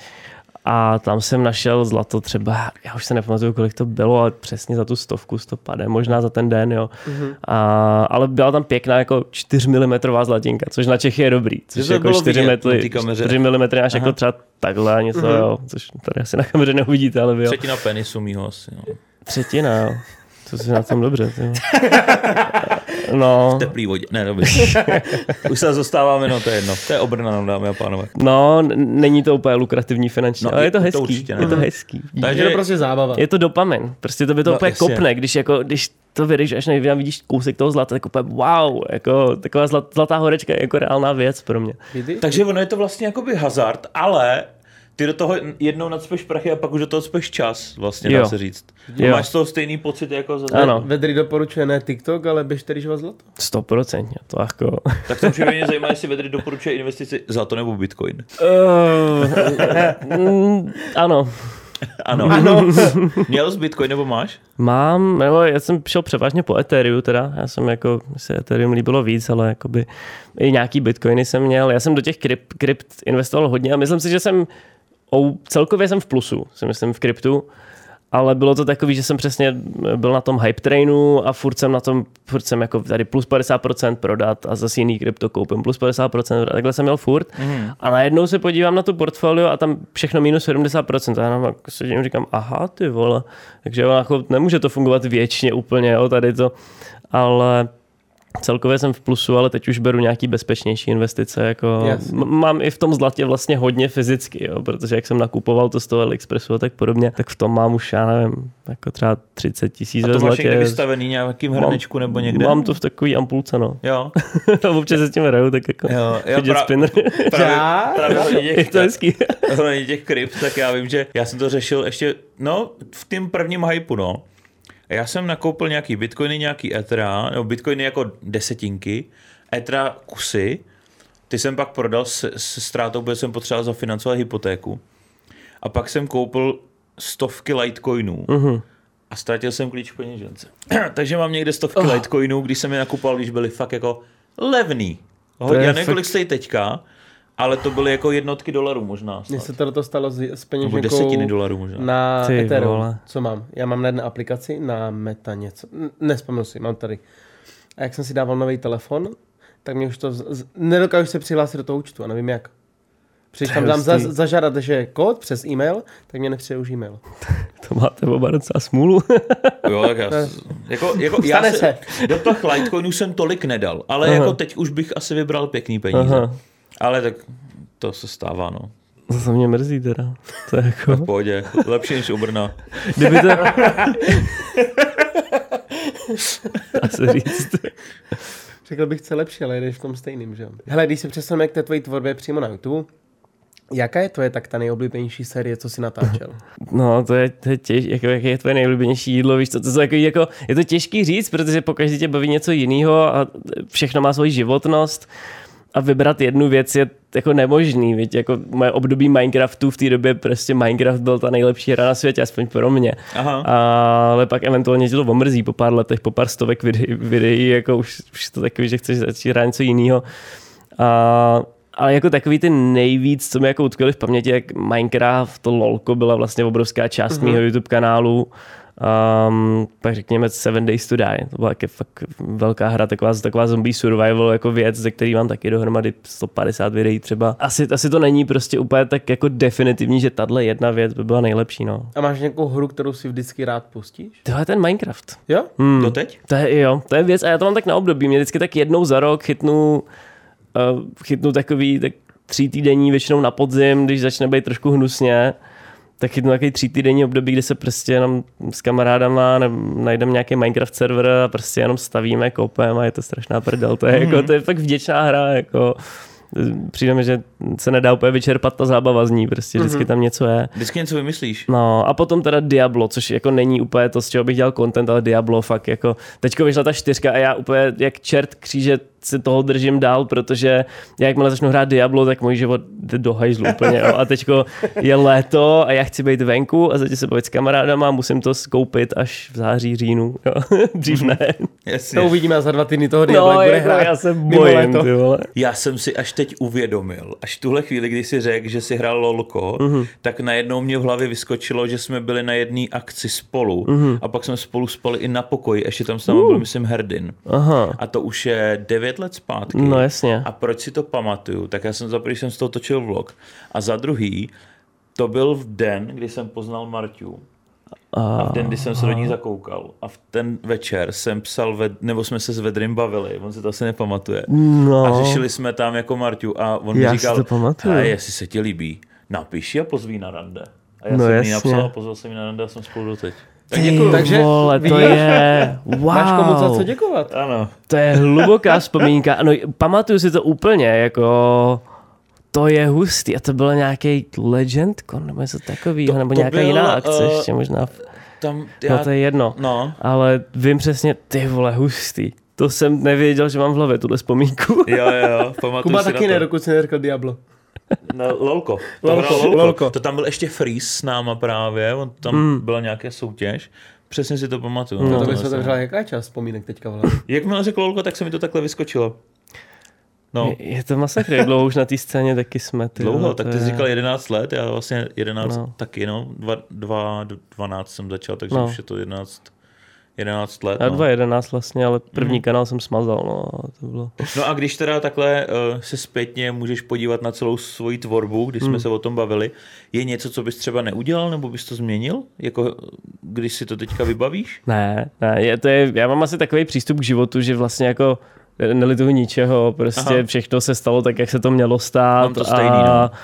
a tam jsem našel zlato třeba, já už se nepamatuju, kolik to bylo, ale přesně za tu stovku, stopade, možná za ten den, jo. Mm-hmm. A, ale byla tam pěkná jako 4 mm zlatinka, což na Čechy je dobrý, což jako 4, metry, 4 mm až jako třeba takhle a něco, mm-hmm. jo, což tady asi na kameře neuvidíte, ale jo. Třetina penisu mýho asi, jo. Třetina, jo. To si na tom dobře. No. V teplý vodě. Ne, dobře. Už se zastáváme, no to je jedno. To je obrna, dámy a pánové. No, není to úplně lukrativní finančně, no, ale je to hezký. To je to hezký. Takže je to prostě zábava. Je to dopamin. Prostě to by to no, úplně jasně. kopne, když jako, když to vidíš, až nejvíc vidíš kousek toho zlata, tak úplně wow, jako taková zlat, zlatá horečka je jako reálná věc pro mě. Takže ono je to vlastně jakoby hazard, ale ty do toho jednou nadspeš prachy a pak už do toho speš čas, vlastně jo. dá se říct. Jo. Máš z toho stejný pocit jako za Ano. Vedry doporučuje ne TikTok, ale běž tedy zlato. Stoprocentně, to jako... tak to mě zajímá, jestli Vedry doporučuje investici zlato nebo bitcoin. Uh, ano. ano. ano. Měl jsi Bitcoin nebo máš? Mám, nebo já jsem šel převážně po Ethereum teda. Já jsem jako, se Ethereum líbilo víc, ale jakoby i nějaký Bitcoiny jsem měl. Já jsem do těch krypt, krypt investoval hodně a myslím si, že jsem celkově jsem v plusu, si myslím, v kryptu, ale bylo to takový, že jsem přesně byl na tom hype trainu a furt jsem na tom, furt jsem jako tady plus 50% prodat a zase jiný krypto koupím plus 50%, takhle jsem měl furt. Mm. a najednou se podívám na tu portfolio a tam všechno minus 70% a já nám se tím říkám, aha ty vole, takže jako nemůže to fungovat věčně úplně, jo, tady to, ale Celkově jsem v plusu, ale teď už beru nějaký bezpečnější investice. Jako yes. Mám i v tom zlatě vlastně hodně fyzicky, jo, protože jak jsem nakupoval to z toho AliExpressu a tak podobně, tak v tom mám už, já nevím, jako třeba 30 tisíc ve zlatě. A to máš někde vystavený nějakým hrnečku nebo někde? Mám to v takový ampulce, no. Jo. Občas se s tím hraju, tak jako jo, jo, pra, spinner. Právě, právě těch, je to hezký. těch krypt, tak já vím, že já jsem to řešil ještě, no, v tím prvním hypu, no já jsem nakoupil nějaký bitcoiny, nějaký Ethera, nebo bitcoiny jako desetinky, Ethera kusy, ty jsem pak prodal s, s ztrátou, protože jsem potřeboval zafinancovat hypotéku. A pak jsem koupil stovky Litecoinů. Uh-huh. A ztratil jsem klíč v peněžence. Takže mám někde stovky oh. Litecoinů, když jsem je nakupoval, když byly fakt jako levný. Já nevím, kolik stojí teďka, ale to byly jako jednotky dolarů možná. Mně se to stalo s, s peněženkou Nebo desetiny dolarů možná. Na Ty Ethereum. Vole. Co mám? Já mám na jedné aplikaci, na Meta něco. Nespomenu si, mám tady. A jak jsem si dával nový telefon, tak mě už to... Z... Nedokážu se přihlásit do toho účtu a nevím jak. Když tam dám za, zažádat, že kód přes e-mail, tak mě nepřijde už e-mail. to máte oba docela smůlu. jo, tak já, jako, jako já se, se. do těch Litecoinů jsem tolik nedal, ale Aha. jako teď už bych asi vybral pěkný peníze. Aha. Ale tak to se stává, no. To se mě mrzí teda. To je jako... V pohodě, lepší než u Brna. Kdyby to... Dá se říct. Řekl bych, co lepší, ale jdeš v tom stejným, že jo? Hele, když se přesuneme k té tvojí tvorbě přímo na YouTube, Jaká je tvoje tak ta nejoblíbenější série, co jsi natáčel? No, to je, to je těž, jako, jaké je tvoje nejoblíbenější jídlo, víš co, to, to jako, jako, je to těžký říct, protože pokaždé tě baví něco jiného a všechno má svoji životnost a vybrat jednu věc je jako nemožný, víc, jako moje období Minecraftu v té době prostě Minecraft byl ta nejlepší hra na světě, aspoň pro mě. Aha. Ale pak eventuálně tě to omrzí po pár letech, po pár stovek videí, videí jako už, už to takový, že chceš začít hrát něco jiného. A ale jako takový ty nejvíc, co mi jako utkvěli v paměti, jak Minecraft, to lolko byla vlastně obrovská část uh-huh. mého YouTube kanálu Um, pak řekněme Seven Days to Die, to byla taky fakt velká hra, taková, taková zombie survival jako věc, ze který mám taky dohromady 150 videí třeba. Asi, asi to není prostě úplně tak jako definitivní, že tahle jedna věc by byla nejlepší, no. A máš nějakou hru, kterou si vždycky rád pustíš? To je ten Minecraft. Jo? Hmm. Doteď? To je, jo, to je věc a já to mám tak na období. Mě vždycky tak jednou za rok chytnu, uh, chytnu takový tak tří týdenní většinou na podzim, když začne být trošku hnusně, tak chytnu takový tří týdenní období, kdy se prostě jenom s kamarádama najdeme nějaký Minecraft server a prostě jenom stavíme, kopem a je to strašná prdel. To je, mm-hmm. jako, to je fakt vděčná hra, jako přijde mi, že se nedá úplně vyčerpat ta zábava z ní, prostě vždycky mm-hmm. tam něco je. Vždycky něco vymyslíš. No a potom teda Diablo, což jako není úplně to, z čeho bych dělal content, ale Diablo fakt jako, teďko vyšla ta čtyřka a já úplně jak čert kříže si toho držím dál, protože já jakmile začnu hrát Diablo, tak můj život jde do hajzlu úplně. Jo. A teďko je léto a já chci být venku a začít se bavit s kamarádama, musím to skoupit až v září, říjnu. Jo. Dřív ne. Jasně. To uvidíme za dva týdny toho Diablo, no, bude jako hrát já se bojím, ty vole. Já jsem si až teď uvědomil, až tuhle chvíli, kdy si řekl, že si hrál lolko, uh-huh. tak najednou mě v hlavě vyskočilo, že jsme byli na jedné akci spolu uh-huh. a pak jsme spolu spali i na pokoji, ještě tam s námi uh. byl, myslím, Herdin. Aha. A to už je devět let zpátky. No jasně. A proč si to pamatuju? Tak já jsem za prvý jsem z toho točil vlog. A za druhý, to byl v den, kdy jsem poznal Marťu. A v den, kdy jsem se do ní zakoukal. A v ten večer jsem psal, ved, nebo jsme se s Vedrym bavili, on se to asi nepamatuje. No. A řešili jsme tam jako Marťu a on já mi říkal, a jestli se ti líbí, napiš a pozví na rande. A já no jsem jasně. jí napsal a pozval jsem ji na rande a jsem spolu doteď. Tak děkuju. Takže vole, to je, wow. Máš komu za co děkovat. Ano. To je hluboká vzpomínka. Ano, pamatuju si to úplně, jako to je hustý. A to byl nějaký LegendCon nebo něco takového, nebo to nějaká byl, jiná akce uh, ještě možná. Tam, já, no to je jedno. No. Ale vím přesně, ty vole, hustý. To jsem nevěděl, že mám v hlavě tuhle vzpomínku. jo, jo, pamatuju Kuba taky ne, dokud si neřekl Diablo. No, Lolko. To, Lolko, Lolko. Lolko. to tam byl ještě Freeze s náma právě, on tam mm. byla nějaká soutěž. Přesně si to pamatuju. No, to by se otevřela jaká část vzpomínek teďka Jak Jakmile řekl Lolko, tak se mi to takhle vyskočilo. No. Je, je to masakr, jak dlouho už na té scéně taky jsme. Ty, dlouho, tak ty jsi je... říkal 11 let, já vlastně 11 no. taky, no, 2, 2, 12 jsem začal, takže no. už je to 11 11 let. Já no. 11 vlastně, ale první mm. kanál jsem smazal. No, to bylo. no a když teda takhle uh, se zpětně můžeš podívat na celou svoji tvorbu, když jsme mm. se o tom bavili, je něco, co bys třeba neudělal, nebo bys to změnil, jako když si to teďka vybavíš? Ne, ne, je, to je, já mám asi takový přístup k životu, že vlastně jako nelituju ničeho, prostě Aha. všechno se stalo tak, jak se to mělo stát. Mám to stejný, a... no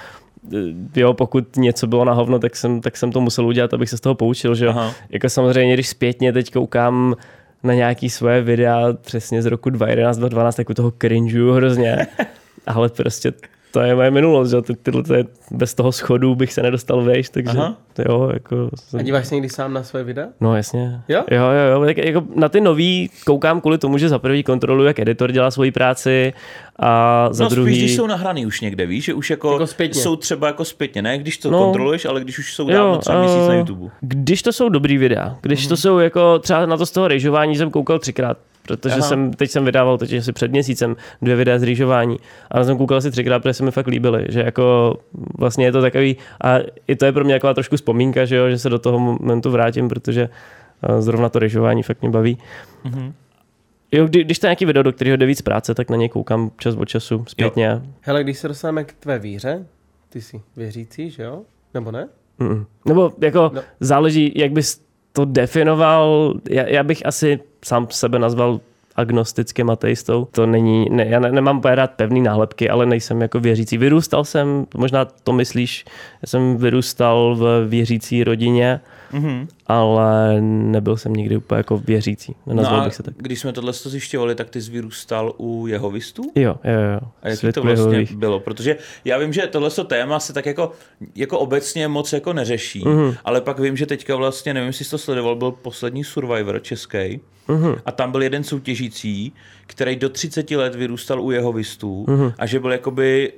jo, pokud něco bylo na hovno, tak jsem, tak jsem to musel udělat, abych se z toho poučil, že jo. Jako samozřejmě, když zpětně teď koukám na nějaký svoje videa přesně z roku 2011, 2012, tak u toho cringeu hrozně. Ale prostě to je moje minulost, že ty, tyhle, ty, bez toho schodu bych se nedostal vejš, takže Aha. jo, jako... Jsem... A díváš se někdy sám na své videa? No jasně. Jo? Jo, jo, jo, tak jako na ty nový koukám kvůli tomu, že za prvý kontroluji, jak editor dělá svoji práci a za no, druhý... když jsou nahraný už někde, víš, že už jako, jako zpětně. jsou třeba jako zpětně, ne když to no, kontroluješ, ale když už jsou dávno třeba uh, měsíc na YouTube. Když to jsou dobrý videa, když mm-hmm. to jsou jako třeba na to z toho režování jsem koukal třikrát protože Aha. jsem, teď jsem vydával, teď asi před měsícem, dvě videa z rýžování. A jsem koukal asi třikrát, protože se mi fakt líbily, že jako vlastně je to takový, a i to je pro mě taková trošku vzpomínka, že, jo, že se do toho momentu vrátím, protože eh, zrovna to rýžování fakt mě baví. Mm-hmm. Jo, kdy, když to je nějaký video, do kterého jde víc práce, tak na něj koukám čas od času, zpětně. Jo. Hele, když se dostaneme k tvé víře, ty jsi věřící, že jo? Nebo ne? Mm-mm. Nebo jako no. záleží, jak bys to definoval, já, já bych asi sám sebe nazval agnostickým ateistou. To není, ne, já ne, nemám rád pevný nálepky, ale nejsem jako věřící. Vyrůstal jsem, možná to myslíš, já jsem vyrůstal v věřící rodině, mm-hmm. Ale nebyl jsem nikdy úplně jako věřící. Nenazval no bych se tak. když jsme tohle zjišťovali, tak ty jsi vyrůstal u jehovistů? Jo, jo, jo. A jak to vlastně jehových. bylo? Protože já vím, že tohle téma se tak jako, jako obecně moc jako neřeší, mm-hmm. ale pak vím, že teďka vlastně, nevím, jestli jsi to sledoval, byl poslední Survivor český mm-hmm. a tam byl jeden soutěžící, který do 30 let vyrůstal u jeho vystů mm-hmm. a že byl jakoby,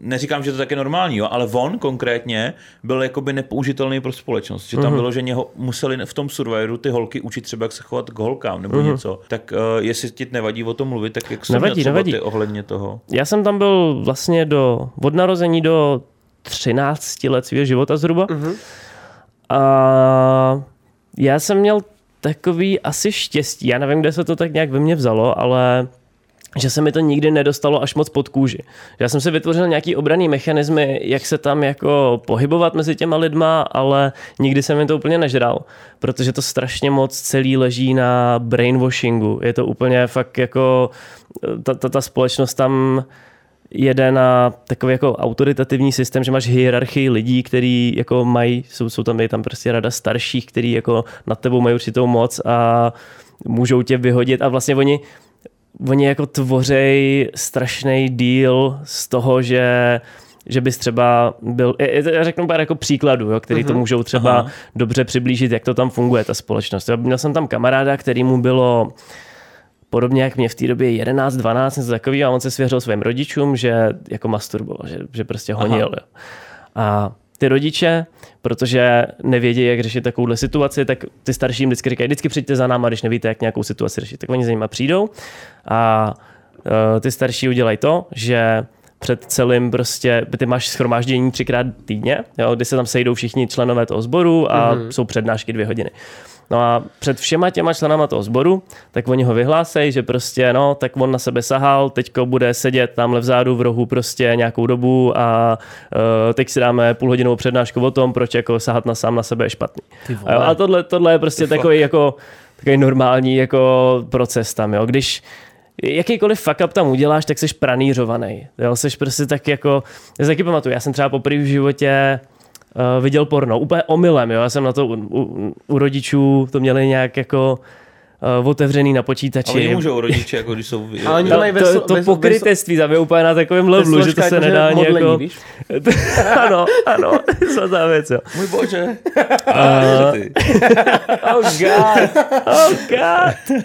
neříkám, že to tak je normální, jo, ale on konkrétně byl jakoby nepoužitelný pro společnost, že tam mm-hmm. bylo, že něho museli v tom Survivoru ty holky učit třeba, jak se chovat k holkám nebo mm-hmm. něco. Tak uh, jestli ti nevadí o tom mluvit, tak jak nevadí, nevadí. ty ohledně toho? Já jsem tam byl vlastně do, od narození do 13 let svého života zhruba. Mm-hmm. A Já jsem měl takový asi štěstí, já nevím, kde se to tak nějak ve mně vzalo, ale že se mi to nikdy nedostalo až moc pod kůži. Já jsem si vytvořil nějaký obraný mechanismy, jak se tam jako pohybovat mezi těma lidma, ale nikdy jsem mi to úplně nežral, protože to strašně moc celý leží na brainwashingu. Je to úplně fakt jako ta, ta, ta společnost tam jede na takový jako autoritativní systém, že máš hierarchii lidí, kteří jako mají, jsou, jsou tam, je tam prostě rada starších, kteří jako nad tebou mají určitou moc a můžou tě vyhodit a vlastně oni oni jako tvořej strašný díl z toho, že že bys třeba byl, já řeknu pár jako příkladů, jo, který uh-huh. to mhm. můžou třeba Aha. dobře přiblížit, jak to tam funguje, ta společnost. Já měl jsem tam kamaráda, který mu bylo podobně jak mě v té době 11, 12, něco takového a on se svěřil svým rodičům, že jako masturboval, že, že prostě honil. Jo. A ty rodiče, protože nevědí, jak řešit takovouhle situaci, tak ty starším vždycky říkají, vždycky přijďte za náma, když nevíte, jak nějakou situaci řešit. Tak oni za nimi přijdou a uh, ty starší udělají to, že před celým prostě, ty máš schromáždění třikrát týdně, jo, kdy se tam sejdou všichni členové toho sboru a mm-hmm. jsou přednášky dvě hodiny. No a před všema těma členama toho sboru, tak oni ho vyhlásejí, že prostě, no, tak on na sebe sahal, teďko bude sedět tamhle vzadu v rohu prostě nějakou dobu a uh, teď si dáme půl hodinovou přednášku o tom, proč jako sahat na sám na sebe je špatný. A, a tohle, tohle je prostě takový jako takový normální jako proces tam, jo. Když jakýkoliv fuck up tam uděláš, tak jsi pranířovaný. Jo, jsi prostě tak jako, já si taky pamatuju, já jsem třeba poprvé v životě viděl porno. Úplně omylem, jo. Já jsem na to u, u, u rodičů to měli nějak jako uh, otevřený na počítači. Ale můžou rodiče, jako když jsou... Ale oni to, mají to, to pokrytectví tam je úplně na takovém levelu, že to se nedá jako... ano, ano, svatá věc, jo. Můj bože. Uh, oh god, oh god.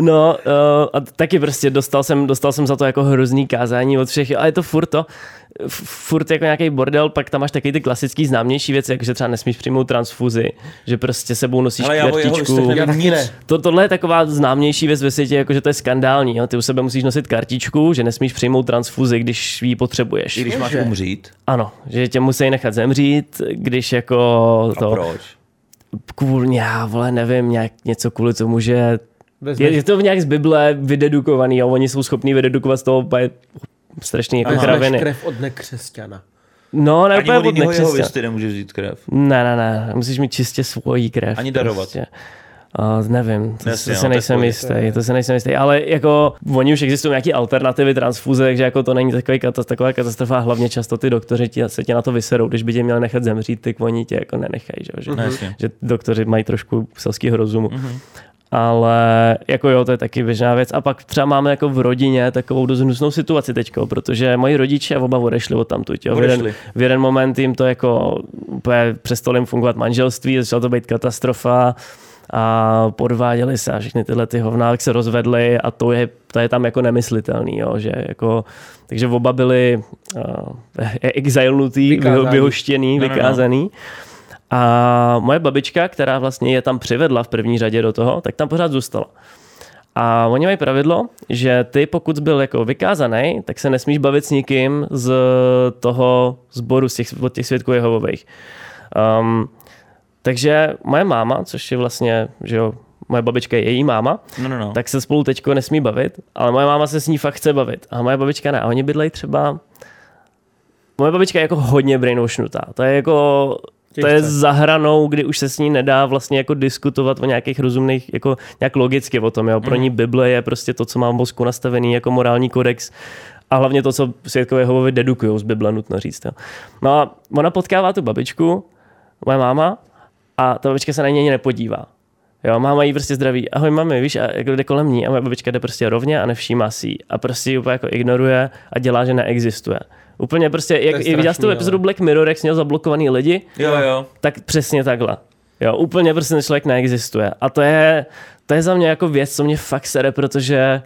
no, uh, a taky prostě dostal jsem, dostal jsem za to jako hrozný kázání od všech, ale je to furt to, furt jako nějaký bordel, pak tam máš taky ty klasický známější věci, jako že třeba nesmíš přijmout transfuzi, že prostě sebou nosíš Ale kartičku. Já, to, tohle je taková známější věc ve světě, jako že to je skandální. Jo? Ty u sebe musíš nosit kartičku, že nesmíš přijmout transfuzi, když ji potřebuješ. I když máš umřít. Ano, že tě musí nechat zemřít, když jako to... A proč? Kvůli, já vole, nevím, nějak něco kvůli tomu, že je, je to nějak z Bible vydedukovaný a oni jsou schopní vydedukovat z toho strašný jako kraviny. krev od nekřesťana. No, ne úplně od nekřesťana. Ani nemůžeš vzít krev. Ne, ne, ne, musíš mít čistě svoji krev. Ani darovat. Prostě. Uh, nevím, to, Jasně, to se no, nejsem jistý, to se nejsem jistý, ale jako oni už existují nějaké alternativy transfuze, takže jako to není takový katastrofa, taková katastrofa, hlavně často ty doktoři tě, se tě na to vyserou, když by tě měli nechat zemřít, ty oni tě jako nenechají, že, uh-huh. že doktoři mají trošku selského rozumu. Uh-huh ale jako jo, to je taky běžná věc. A pak třeba máme jako v rodině takovou dost hnusnou situaci teďko, protože moji rodiče oba odešli od tamtud. Jo. V, jeden, v jeden moment jim to jako úplně přestalo jim fungovat manželství, začala to být katastrofa a podváděli se a všechny tyhle ty hovná se rozvedly a to je, to je tam jako nemyslitelný, jo, že jako, takže oba byli uh, exilnutý, vyhoštěný, vykázaný. No, no, no. A moje babička, která vlastně je tam přivedla v první řadě do toho, tak tam pořád zůstala. A oni mají pravidlo, že ty pokud byl jako vykázaný, tak se nesmíš bavit s nikým z toho sboru, z těch, od těch svědků Jehovových. Um, takže moje máma, což je vlastně, že jo, moje babička je její máma, no, no, no. tak se spolu teďko nesmí bavit, ale moje máma se s ní fakt chce bavit. A moje babička ne. A oni bydlejí třeba... Moje babička je jako hodně brainwashnutá. To je jako to je za hranou, kdy už se s ní nedá vlastně jako diskutovat o nějakých rozumných, jako nějak logicky o tom. Jo. Pro mm. ní Bible je prostě to, co má v mozku nastavený jako morální kodex a hlavně to, co světkové hovovi dedukují z Bible, nutno říct. Jo. No a ona potkává tu babičku, moje máma, a ta babička se na něj nepodívá. Jo, máma jí prostě zdraví. Ahoj mami, víš, a jako jde kolem ní a moje babička jde prostě rovně a nevšímá si ji. A prostě ji úplně jako ignoruje a dělá, že neexistuje. Úplně prostě, jak i viděl jsi tu epizodu Black Mirror, jak jsi měl zablokovaný lidi? Jo, jo. Tak přesně takhle. Jo, úplně prostě ten člověk neexistuje. A to je, to je za mě jako věc, co mě fakt sere, protože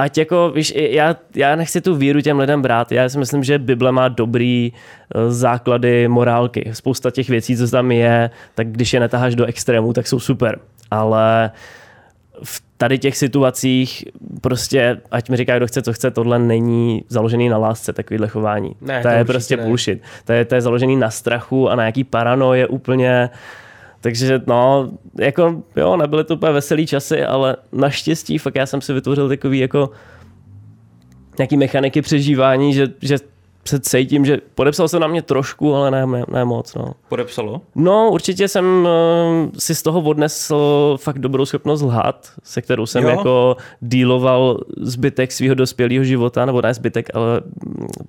ať jako, víš, já, já nechci tu víru těm lidem brát. Já si myslím, že Bible má dobrý uh, základy morálky. Spousta těch věcí, co tam je, tak když je netaháš do extrému, tak jsou super. Ale v tady těch situacích prostě, ať mi říká, kdo chce, co chce, tohle není založený na lásce, takovýhle chování. Ne, to, to je prostě ne. bullshit. To je, to je založený na strachu a na nějaký paranoje úplně Takže no, jako jo, nebyly to úplně veselý časy, ale naštěstí fakt já jsem si vytvořil takový jako nějaký mechaniky přežívání, že, že se cítím, že podepsal se na mě trošku, ale ne, ne, ne moc. No. Podepsalo? No, určitě jsem uh, si z toho odnesl fakt dobrou schopnost lhát, se kterou jsem jo. jako díloval zbytek svého dospělého života, nebo ne zbytek, ale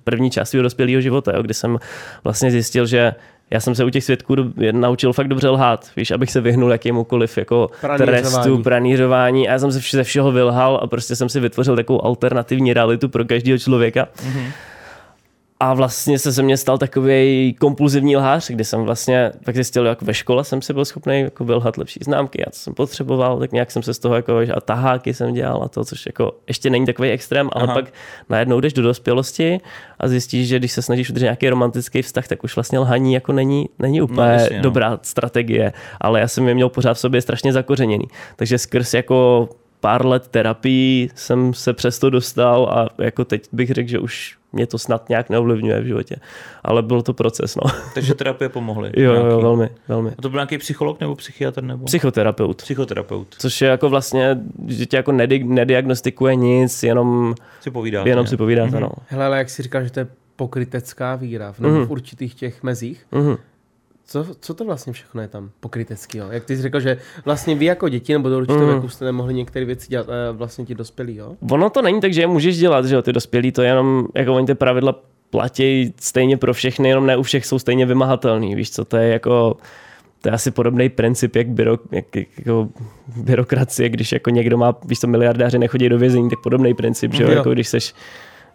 první část svého dospělého života, jo, kdy jsem vlastně zjistil, že já jsem se u těch svědků naučil fakt dobře lhát, víš, abych se vyhnul jakémukoliv jako trestu, pranířování a já jsem se ze všeho vylhal a prostě jsem si vytvořil takovou alternativní realitu pro každého člověka. Mm-hmm a vlastně se ze mě stal takový kompulzivní lhář, kdy jsem vlastně tak zjistil, jak ve škole jsem si byl schopný jako vylhat lepší známky a co jsem potřeboval, tak nějak jsem se z toho jako, a taháky jsem dělal a to, což jako ještě není takový extrém, ale Aha. pak najednou jdeš do dospělosti a zjistíš, že když se snažíš udržet nějaký romantický vztah, tak už vlastně lhaní jako není, není no, úplně no, jasně, no. dobrá strategie, ale já jsem je měl pořád v sobě strašně zakořeněný. Takže skrz jako pár let terapii jsem se přesto dostal a jako teď bych řekl, že už mě to snad nějak neovlivňuje v životě. Ale byl to proces, no. Takže terapie pomohly? jo, jo, velmi, velmi. A to byl nějaký psycholog nebo psychiatr? Nebo? Psychoterapeut. Psychoterapeut. Což je jako vlastně, že tě jako nedi- nediagnostikuje nic, jenom si povídá. Jenom si povídá, mm-hmm. ano. Hele, ale jak si říkal, že to je pokrytecká víra v, mm-hmm. v určitých těch mezích, mm-hmm. Co, co to vlastně všechno je tam pokrytecký? Jak ty jsi řekl, že vlastně vy jako děti nebo do určitého mm. věku jste nemohli některé věci dělat eh, vlastně ti dospělí, jo? Ono to není tak, že je můžeš dělat, že jo, ty dospělí, to je jenom, jako oni ty pravidla platí stejně pro všechny, jenom ne u všech jsou stejně vymahatelný, víš co, to je jako, to je asi podobný princip, jak, byro, jak jako byrokracie, když jako někdo má, víš co, miliardáři nechodí do vězení, tak podobný princip, že jo, jo. jako když seš,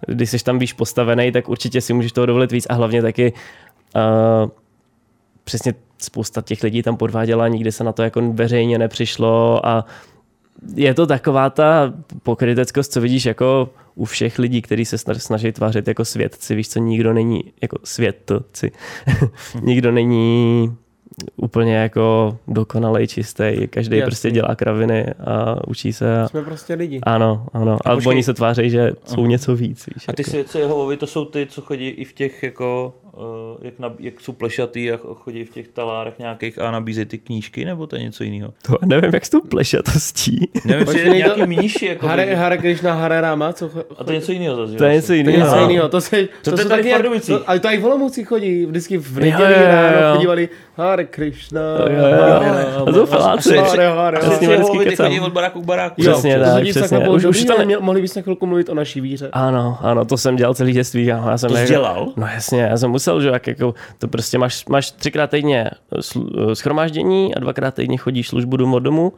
když seš tam víš postavený, tak určitě si můžeš toho dovolit víc a hlavně taky uh, přesně spousta těch lidí tam podváděla, nikdy se na to jako veřejně nepřišlo a je to taková ta pokryteckost, co vidíš jako u všech lidí, kteří se snaží tvářit jako svědci, víš co, nikdo není jako svědci, nikdo není úplně jako dokonalej, čistý. Každý Jasný. prostě dělá kraviny a učí se. A... Jsme prostě lidi. Ano, ano. A, a oni se tváří, že jsou uh-huh. něco víc. Víš, a ty jako. svědci Jehovovi, to jsou ty, co chodí i v těch jako jak, na, jak jsou plešatý a chodí v těch talárech nějakých a nabízejí ty knížky, nebo to je něco jiného? To nevím, jak s tou plešatostí. Nevím, jestli je nějaký mníši. Jako Hare, Hare Krishna, Hare Rama, co chodí? A to je něco jiného zase. To je něco jiného. To je něco jiného. To, se, to, to, to, tady v to, Ale to i v Olomouci chodí, vždycky v neděli ráno chodívali Hare Krishna, A to Hare. Přesně vždycky chodí od baráku k baráku. Přesně tak, přesně. Už, mohli bychom chvilku mluvit o naší víře. Ano, ano, to jsem dělal celý dětství. Já jsem to dělal? No jasně, já jsem musel, že jak jako to prostě máš, máš třikrát týdně schromáždění a dvakrát týdně chodíš službu domů domu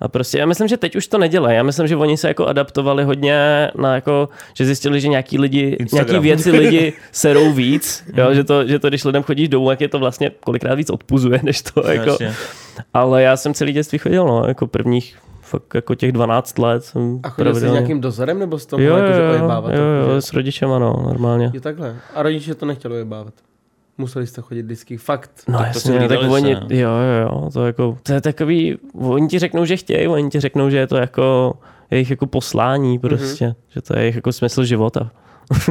a prostě já myslím, že teď už to nedělají. Já myslím, že oni se jako adaptovali hodně na jako, že zjistili, že nějaký lidi, Instagram. nějaký věci lidi serou víc, jo, že, to, že to, když lidem chodíš domů, jak je to vlastně kolikrát víc odpuzuje, než to jako. Ale já jsem celý dětství chodil, no, jako prvních fakt jako těch 12 let jsem A chodil jsi s nějakým dozorem nebo s tom jo, jako, že ojebávat? Jo, jo, s rodičem ano, normálně. Je takhle. A rodiče to nechtěli ojebávat? Museli jste chodit vždycky, fakt. No tak jasně, to tak oni, jo, jo, jo, to, jako, to je takový, oni ti řeknou, že chtějí, oni ti řeknou, že je to jako jejich jako poslání prostě, mm-hmm. že to je jejich jako smysl života.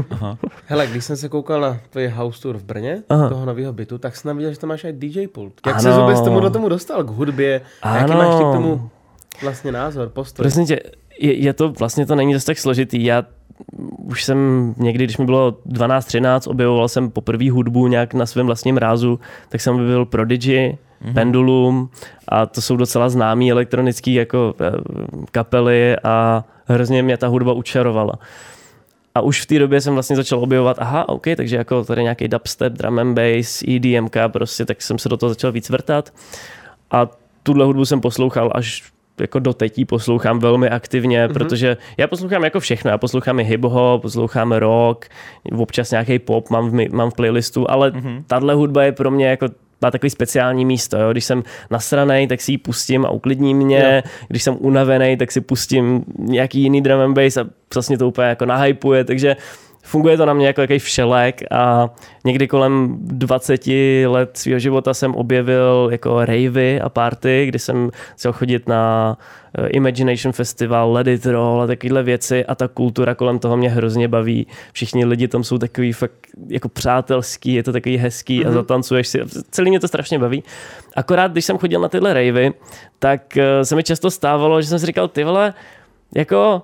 Aha. Hele, když jsem se koukal na tvůj house tour v Brně, Aha. toho nového bytu, tak jsem viděl, že tam máš i DJ pult. Jak ano. se vůbec tomu do tomu dostal k hudbě? Ano. Jaký máš k tomu vlastně názor, postoj? Prosím tě, je, je to vlastně to není zase tak složitý. Já už jsem někdy, když mi bylo 12-13, objevoval jsem poprvé hudbu nějak na svém vlastním rázu, tak jsem byl Prodigy, mm-hmm. Pendulum a to jsou docela známý elektronický jako eh, kapely a hrozně mě ta hudba učarovala. A už v té době jsem vlastně začal objevovat, aha, OK, takže jako tady nějaký dubstep, drum and bass, EDMK prostě, tak jsem se do toho začal víc vrtat. A tuhle hudbu jsem poslouchal až jako doteď poslouchám velmi aktivně, mm-hmm. protože já poslouchám jako všechno. Já poslouchám i hip-hop, poslouchám rock, občas nějaký pop mám v, mám v playlistu, ale mm-hmm. tahle hudba je pro mě jako má takový speciální místo. Jo? Když jsem nasranej, tak si ji pustím a uklidní mě. Jo. Když jsem unavený, tak si pustím nějaký jiný drum and bass a vlastně to úplně jako nahypuje. Takže funguje to na mě jako jaký všelek a někdy kolem 20 let svého života jsem objevil jako ravey a party, kdy jsem chtěl chodit na eh, Imagination Festival, Let It Roll a takovéhle věci a ta kultura kolem toho mě hrozně baví. Všichni lidi tam jsou takový fakt jako přátelský, je to takový hezký mm-hmm. a mhm. zatancuješ si. Celý mě to strašně baví. Akorát, když jsem chodil na tyhle ravey, tak eh, se mi často stávalo, že jsem si říkal, ty vole, jako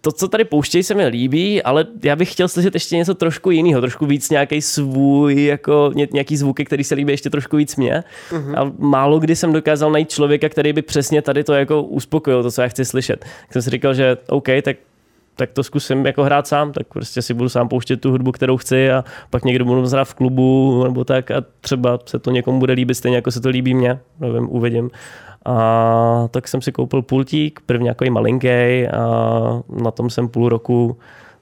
to, co tady pouštějí, se mi líbí, ale já bych chtěl slyšet ještě něco trošku jiného, trošku víc nějaký svůj, jako nějaký zvuky, který se líbí ještě trošku víc mě. Uh-huh. A málo kdy jsem dokázal najít člověka, který by přesně tady to jako uspokojil, to, co já chci slyšet. Tak jsem si říkal, že OK, tak tak to zkusím jako hrát sám, tak prostě si budu sám pouštět tu hudbu, kterou chci a pak někdo budu hrát v klubu nebo tak a třeba se to někomu bude líbit stejně jako se to líbí mně, nevím, uvidím. A tak jsem si koupil pultík, první jako malinký a na tom jsem půl roku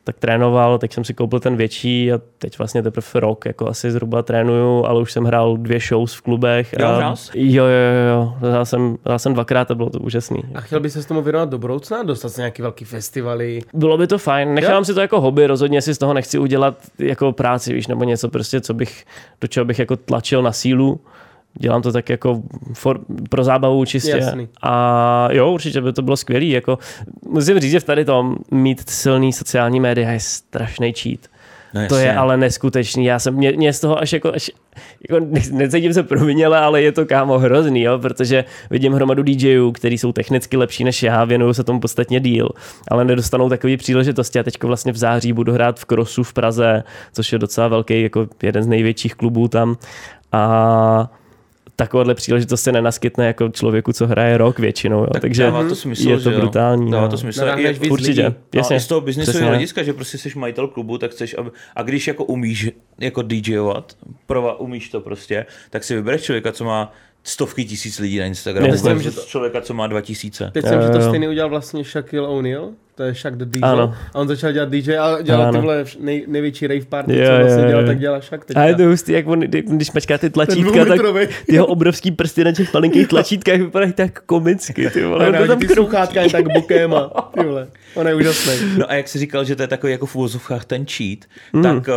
tak trénoval, teď jsem si koupil ten větší a teď vlastně teprve rok jako asi zhruba trénuju, ale už jsem hrál dvě shows v klubech. Jo, a, jo, jo, jo, hrál jsem, hrál jsem dvakrát a bylo to úžasný. A chtěl bys se s tomu věnovat do budoucna, dostat se nějaký velký festivaly? Bylo by to fajn, nechám jo? si to jako hobby, rozhodně si z toho nechci udělat jako práci, víš, nebo něco prostě, co bych, do čeho bych jako tlačil na sílu dělám to tak jako for, pro zábavu čistě. Jasný. A jo, určitě by to bylo skvělé. Jako, musím říct, že v tady tom mít silný sociální média je strašný cheat. No to je ale neskutečný. Já jsem, mě, mě z toho až jako, až, jako necítím se proviněle, ale je to kámo hrozný, jo, protože vidím hromadu DJů, kteří jsou technicky lepší než já, věnují se tomu podstatně díl, ale nedostanou takové příležitosti. A teď vlastně v září budu hrát v Krosu v Praze, což je docela velký, jako jeden z největších klubů tam. A takovéhle příležitost se nenaskytne jako člověku, co hraje rok většinou. Jo. Tak Takže dává to smysl, je to brutální. Dává no. to smysl. No, je, určitě. Lidí. Jasně. No, z toho biznisového hlediska, že prostě jsi majitel klubu, tak chceš, aby, a když jako umíš jako DJovat, prova, umíš to prostě, tak si vybereš člověka, co má stovky tisíc lidí na Instagramu. Myslím, že to... člověka, co má dva tisíce. Teď jsem, že to stejně udělal vlastně Shaquille O'Neal, to je Shaq the DJ. Ano. A on začal dělat DJ a dělal ano. tyhle nej, největší rave party, jo, co vlastně jo, dělal, tak dělal Shaq teďka. A je to hustý, jak on, když mačká ty tlačítka, tak jeho obrovský prsty na těch malinkých tlačítkách vypadají tak komicky, ty vole. No, tam ty sluchátka jen tak bukem a ty vole. On je úžasný. No a jak jsi říkal, že to je takový jako v úvozovkách ten cheat, mm. tak uh,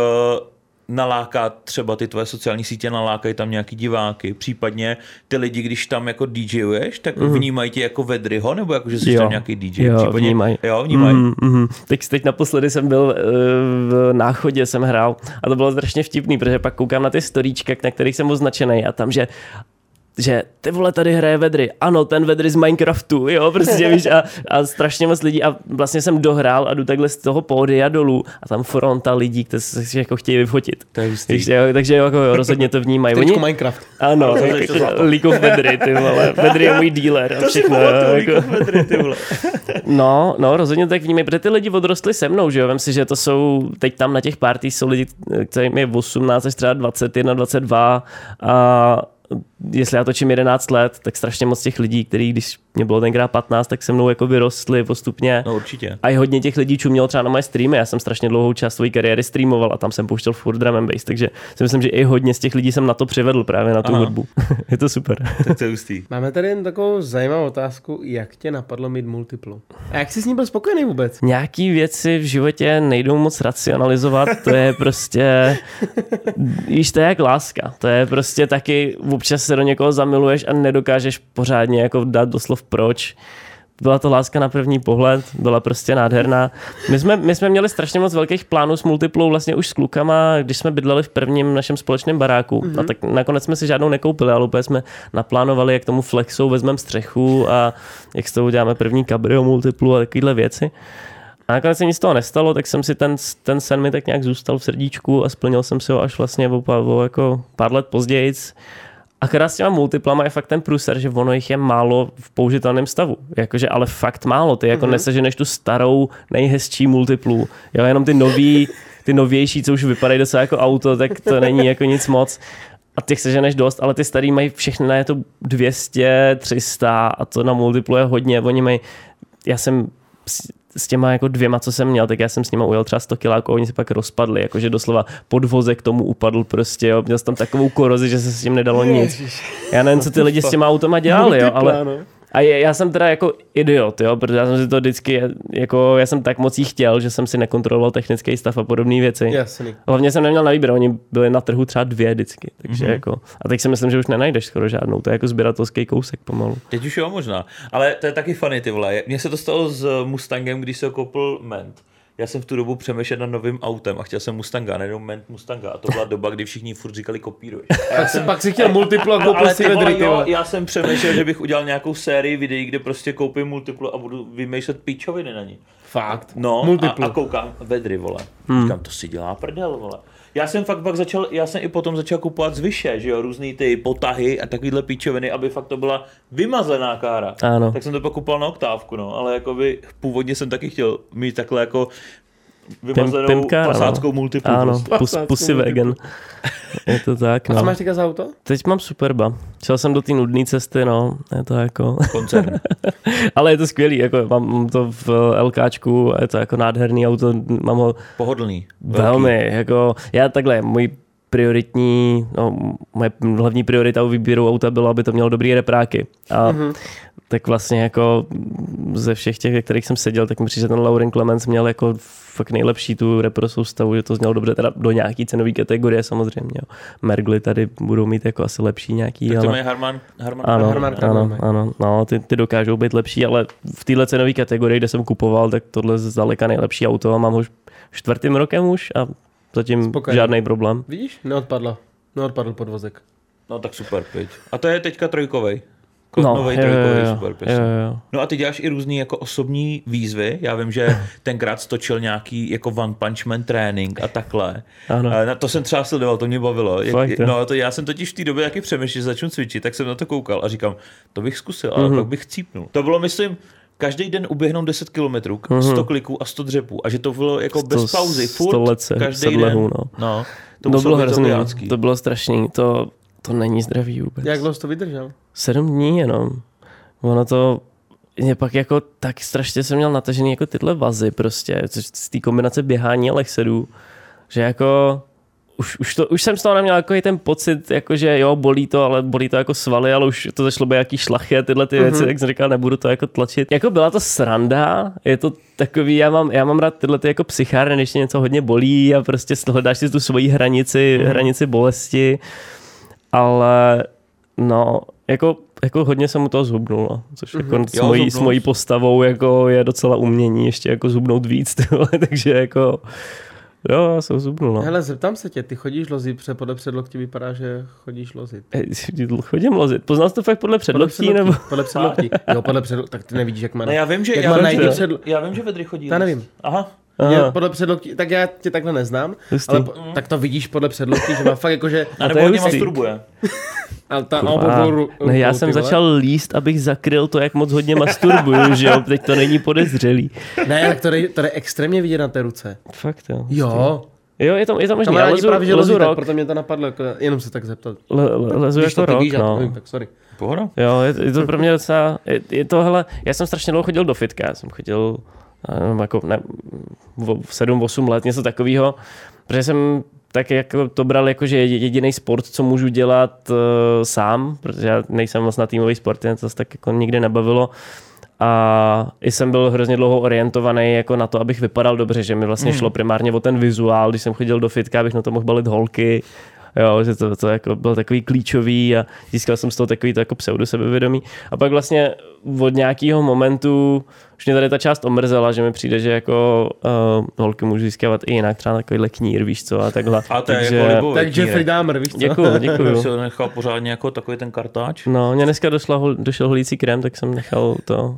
naláká třeba ty tvoje sociální sítě, nalákají tam nějaký diváky, případně ty lidi, když tam jako DJuješ, tak mm. vnímají tě jako vedryho, nebo jako, že jsi jo. tam nějaký DJ? Jo, případně, vnímají. Jo, vnímají. Mm, mm. Teď, teď naposledy jsem byl uh, v náchodě, jsem hrál a to bylo strašně vtipný, protože pak koukám na ty storíčka, na kterých jsem označený a tam, že že ty vole tady hraje Vedry. Ano, ten Vedry z Minecraftu, jo, prostě víš, a, a strašně moc lidí a vlastně jsem dohrál a jdu takhle z toho pódia dolů a tam fronta lidí, kteří se jako chtějí vyfotit. To je víš, jo, takže jako jo, rozhodně to vnímají. Oni, Minecraft. Ano, League of Vedry, ty vole. Vedry je můj dealer a všechno. To jako. Vedry, ty vole. No, no, rozhodně tak vnímají, protože ty lidi odrostli se mnou, že jo, vem si, že to jsou, teď tam na těch party jsou lidi, kterým je 18 až třeba 21, 22 a jestli já točím 11 let, tak strašně moc těch lidí, kteří když mě bylo tenkrát 15, tak se mnou jako vyrostli postupně. No určitě. A i hodně těch lidí čumělo třeba na moje streamy. Já jsem strašně dlouhou část své kariéry streamoval a tam jsem pouštěl furt drum and bass, takže si myslím, že i hodně z těch lidí jsem na to přivedl právě na tu Aha. hudbu. je to super. Tak to je hustý. Máme tady jen takovou zajímavou otázku, jak tě napadlo mít multiplu? A jak jsi s ním byl spokojený vůbec? Nějaký věci v životě nejdou moc racionalizovat, to je prostě, víš, to je jak láska. To je prostě taky, občas se do někoho zamiluješ a nedokážeš pořádně jako dát doslov proč. Byla to láska na první pohled, byla prostě nádherná. My jsme, my jsme měli strašně moc velkých plánů s multiplou vlastně už s klukama, když jsme bydleli v prvním našem společném baráku. Mm-hmm. A tak nakonec jsme si žádnou nekoupili, ale úplně jsme naplánovali, jak tomu flexou vezmeme střechu a jak s toho uděláme první kabrio multiplu a takovéhle věci. A nakonec se nic z toho nestalo, tak jsem si ten, ten sen mi tak nějak zůstal v srdíčku a splnil jsem si ho až vlastně o, o jako pár let později. A s těma multiplama je fakt ten průser, že ono jich je málo v použitelném stavu. Jakože, ale fakt málo. Ty jako mm-hmm. neseženeš tu starou, nejhezčí multiplu. Jo, jenom ty nový, ty novější, co už vypadají docela jako auto, tak to není jako nic moc. A těch seženeš dost, ale ty starý mají všechny na je to 200, 300 a to na multiplu je hodně. Oni mají, já jsem s těma jako dvěma, co jsem měl, tak já jsem s nima ujel třeba 100 kiláků, oni se pak rozpadli, jakože doslova podvozek tomu upadl prostě, jo. měl jsem tam takovou korozi, že se s tím nedalo nic. Já nevím, co ty lidi s těma automa dělali, jo, ale, A je, já jsem teda jako idiot, jo, protože já jsem si to vždycky, jako já jsem tak moc jí chtěl, že jsem si nekontroloval technický stav a podobné věci. Jasný. Hlavně jsem neměl na výběr, oni byli na trhu třeba dvě vždycky, takže mm-hmm. jako, a teď si myslím, že už nenajdeš skoro žádnou, to je jako sběratelský kousek pomalu. Teď už jo možná, ale to je taky funny ty vole. Mně se to stalo s Mustangem, když se koupil Ment já jsem v tu dobu přemýšlel nad novým autem a chtěl jsem Mustanga, nejenom Ment Mustanga. A to byla doba, kdy všichni furt říkali kopíruješ. Já jsem pak si chtěl multiplu a koupil si vedry, jo, Já jsem přemýšlel, že bych udělal nějakou sérii videí, kde prostě koupím multiplu a budu vymýšlet píčoviny na ní. Fakt? No. A, a koukám vedry, vole. Hmm. Říkám, to si dělá prdel, vole já jsem fakt pak začal, já jsem i potom začal kupovat zvyše, že jo, různý ty potahy a takovýhle píčoviny, aby fakt to byla vymazená kára. Ano. Tak jsem to pak kupoval na oktávku, no, ale jako by původně jsem taky chtěl mít takhle jako vymazenou Pim, pimka, pasáckou no. multiplu. Ano, pus, pusy vegan. Je to tak, no. A co máš teďka za auto? Teď mám Superba. Šel jsem do té nudné cesty, no. Je to jako... Koncern. Ale je to skvělý, jako mám to v LKčku, je to jako nádherný auto, mám ho... Pohodlný. Velmi, velký. jako, já takhle, můj prioritní, no, moje hlavní priorita u výběru auta bylo, aby to mělo dobrý repráky. A mm-hmm tak vlastně jako ze všech těch, ve kterých jsem seděl, tak mi přijde, že ten Lauren Clemens měl jako fakt nejlepší tu repro soustavu, že to znělo dobře, teda do nějaký cenové kategorie samozřejmě. Jo. Mergly tady budou mít jako asi lepší nějaký. Tak to ale... mají Harman, Harman, ano, Harman, ano, ano, no, ty, ty, dokážou být lepší, ale v téhle cenové kategorii, kde jsem kupoval, tak tohle je zdaleka nejlepší auto a mám ho čtvrtým rokem už a zatím Spokojený. žádný problém. Vidíš, neodpadla. Neodpadl podvozek. No tak super, pět. A to je teďka trojkovej. No, nový jo, trojkový jo, super jo, jo. No a ty děláš i různý jako osobní výzvy. Já vím, že tenkrát stočil nějaký jako One Punch Man trénink a takhle. Ano. Na to jsem třeba sledoval, to mě bavilo. Fakt, no to já jsem totiž v té době taky přemýšlel, že začnu cvičit, tak jsem na to koukal a říkám, to bych zkusil, ale mm-hmm. pak bych cípnul. To bylo, myslím, každý den uběhnout 10 km, mm-hmm. 100 kliků a 100 dřepů. A že to bylo jako 100, bez pauzy, furt, 100 let se, každý den. Lehů, no. no. To, to bylo hrozný, to bylo strašný. To, to není zdravý vůbec. Jak dlouho to vydržel? Sedm dní jenom. Ono to mě pak jako tak strašně jsem měl natažený jako tyhle vazy prostě, z té kombinace běhání a lechsedů, že jako už, už, to, už jsem z toho neměl jako ten pocit, jako že jo, bolí to, ale bolí to jako svaly, ale už to začalo být jaký šlachy tyhle ty věci, mm-hmm. tak jsem říkal, nebudu to jako tlačit. Jako byla to sranda, je to takový, já mám, já mám rád tyhle ty jako psychárny, když něco hodně bolí a prostě hledáš si tu svoji hranici, mm-hmm. hranici bolesti, ale no, jako jako hodně jsem mu toho zhubnul, no. což mm-hmm. jako jo, s, mojí, s mojí postavou jako je docela umění ještě jako zhubnout víc, tyhle, takže jako Jo, já jsem zubnul, no. Hele, zeptám se tě, ty chodíš lozit, protože podle předloktí vypadá, že chodíš lozit. Chodím lozit. Poznal jsi to fakt podle předloktí? Podle předloktí, nebo? podle předloktí. Jo, podle předloktí, tak ty nevidíš, jak má. No já vím, že, jak já, vím, že, předl... já vím, že Vedry chodí. Já nevím. Aha. Podle předloktí, tak já tě takhle neznám, Justý. ale po, tak to vidíš podle předloktí, že má fakt jako, že... A nebo hodně masturbuje. A ta Kurva, ne, já jsem začal líst, abych zakryl to, jak moc hodně masturbuju, že jo, teď to není podezřelý. Ne, tak to je, to je extrémně vidět na té ruce. Fakt jo. Jo. Jo, je to, je to možný. Já lezu, právě, že lezu rok. Tak, proto mě to napadlo, jako, jenom se tak zeptat. Le, le, lezu jako rok, víš, no. Nevím, tak sorry. Pohoda. Jo, je, je, to pro mě docela, je, je to, hele, já jsem strašně dlouho chodil do fitka, já jsem chodil jako ne, 7-8 let, něco takového, protože jsem tak jako to bral jako, že je jediný sport, co můžu dělat uh, sám, protože já nejsem moc na týmový sport, mě to tak jako nikdy nebavilo. A i jsem byl hrozně dlouho orientovaný jako na to, abych vypadal dobře, že mi vlastně mm. šlo primárně o ten vizuál, když jsem chodil do fitka, abych na to mohl balit holky, jo, že to, to jako bylo takový klíčový a získal jsem z toho takový to jako pseudo sebevědomí. A pak vlastně od nějakého momentu už mě tady ta část omrzela, že mi přijde, že jako uh, holky můžu získávat i jinak, třeba takovýhle knír, víš co, a takhle. A to Takže, je jako libový Tak Jeffrey Dahmer, víš co? Děkuju, děkuju. jsem nechal pořádně jako takový ten kartáč. No, mě dneska došla, došel holící krém, tak jsem nechal to,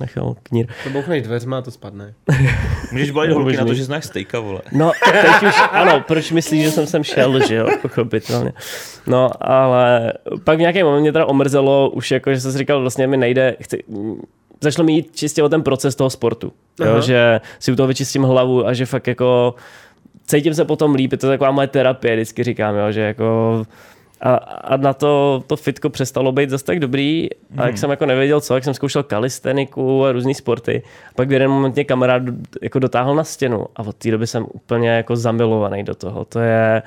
nechal knír. To bouchneš dveřma a to spadne. Můžeš balit holky na to, že znáš stejka, vole. No, teď už, ano, proč myslíš, že jsem sem šel, že jo, pochopitelně. No, ale pak v nějakém moment mě teda omrzelo už jako, že jsem si říkal, vlastně mi nejde, chci, začalo mi jít čistě o ten proces toho sportu. Jo, že si u toho vyčistím hlavu a že fakt jako cítím se potom líp, je to taková moje terapie, vždycky říkám, jo, že jako a, a na to to fitko přestalo být zase tak dobrý a jak hmm. jsem jako nevěděl co, jak jsem zkoušel kalisteniku a různé sporty. A pak v jeden moment mě kamarád jako dotáhl na stěnu a od té doby jsem úplně jako zamilovaný do toho. To je,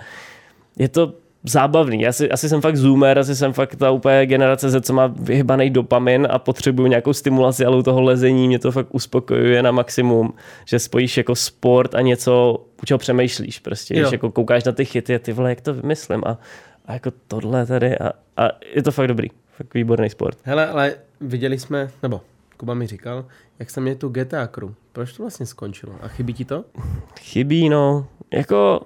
je to zábavný. Asi, asi jsem fakt zoomer, asi jsem fakt ta úplně generace Z, co má vyhybaný dopamin a potřebuju nějakou stimulaci, ale u toho lezení mě to fakt uspokojuje na maximum, že spojíš jako sport a něco, u čeho přemýšlíš prostě, jo. když jako koukáš na ty chyty a ty vole, jak to vymyslím a, a jako tohle tady a, a je to fakt dobrý, fakt výborný sport. Hele, ale viděli jsme, nebo Kuba mi říkal, jak jsem měl tu GTA Crew. Proč to vlastně skončilo? A chybí ti to? Chybí, no. Jako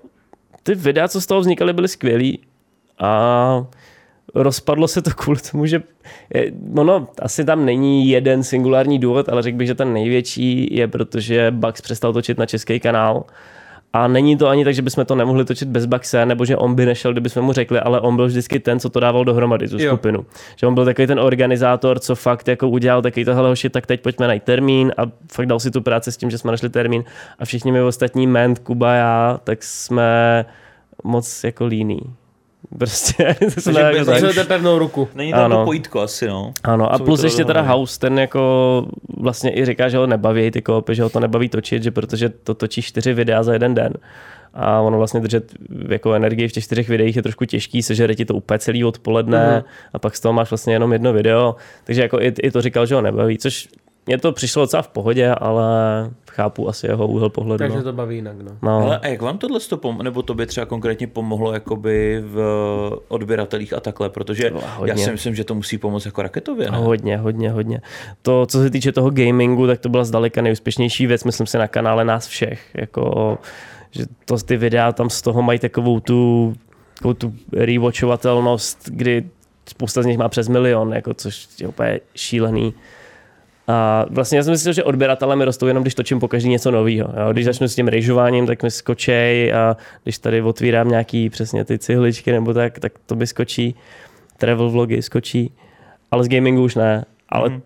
ty videa, co z toho vznikaly, byly skvělý a rozpadlo se to kvůli tomu, že je, ono asi tam není jeden singulární důvod, ale řekl bych, že ten největší je, protože Bugs přestal točit na český kanál a není to ani tak, že bychom to nemohli točit bez Baxe, nebo že on by nešel, kdybychom mu řekli, ale on byl vždycky ten, co to dával dohromady, tu jo. skupinu. Že on byl takový ten organizátor, co fakt jako udělal takový tohle hoši, tak teď pojďme najít termín a fakt dal si tu práci s tím, že jsme našli termín a všichni my ostatní, Ment, Kuba, já, tak jsme moc jako líní. Prostě. Potřebujete pevnou ruku. Není tam ano. to pojítko asi, no. Ano, a Co plus ještě teda House, ten jako vlastně i říká, že ho nebaví ty kopy, že ho to nebaví točit, že protože to točí čtyři videa za jeden den a ono vlastně držet jako energii v těch čtyřech videích je trošku těžký, sežere ti to úplně celý odpoledne mm. a pak z toho máš vlastně jenom jedno video, takže jako i, i to říkal, že ho nebaví, což mně to přišlo docela v pohodě, ale chápu asi jeho úhel pohledu. Takže no. to baví jinak, no. no. Ale a jak vám tohle to pom- nebo to by třeba konkrétně pomohlo jakoby v odběratelích a takhle, protože no, já si myslím, že to musí pomoct jako raketově, ne? Hodně, hodně, hodně. To, co se týče toho gamingu, tak to byla zdaleka nejúspěšnější věc, myslím si, na kanále nás všech. Jako, že to, ty videa tam z toho mají takovou tu, takovou tu rewatchovatelnost, kdy spousta z nich má přes milion, jako, což je úplně šílený. A vlastně já jsem myslel, že odběratelé mi rostou jenom, když točím po každý něco nového. Když začnu s tím rejžováním, tak mi skočej a když tady otvírám nějaký přesně ty cihličky nebo tak, tak to by skočí. Travel vlogy skočí. Ale z gamingu už ne. Ale mm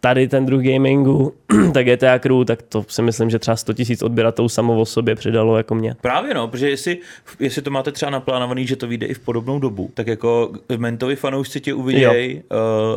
tady ten druh gamingu, tak GTA Crew, tak to si myslím, že třeba 100 tisíc odběratelů samo o sobě přidalo jako mě. Právě no, protože jestli, jestli to máte třeba naplánovaný, že to vyjde i v podobnou dobu, tak jako Mentovi fanoušci tě uvidějí,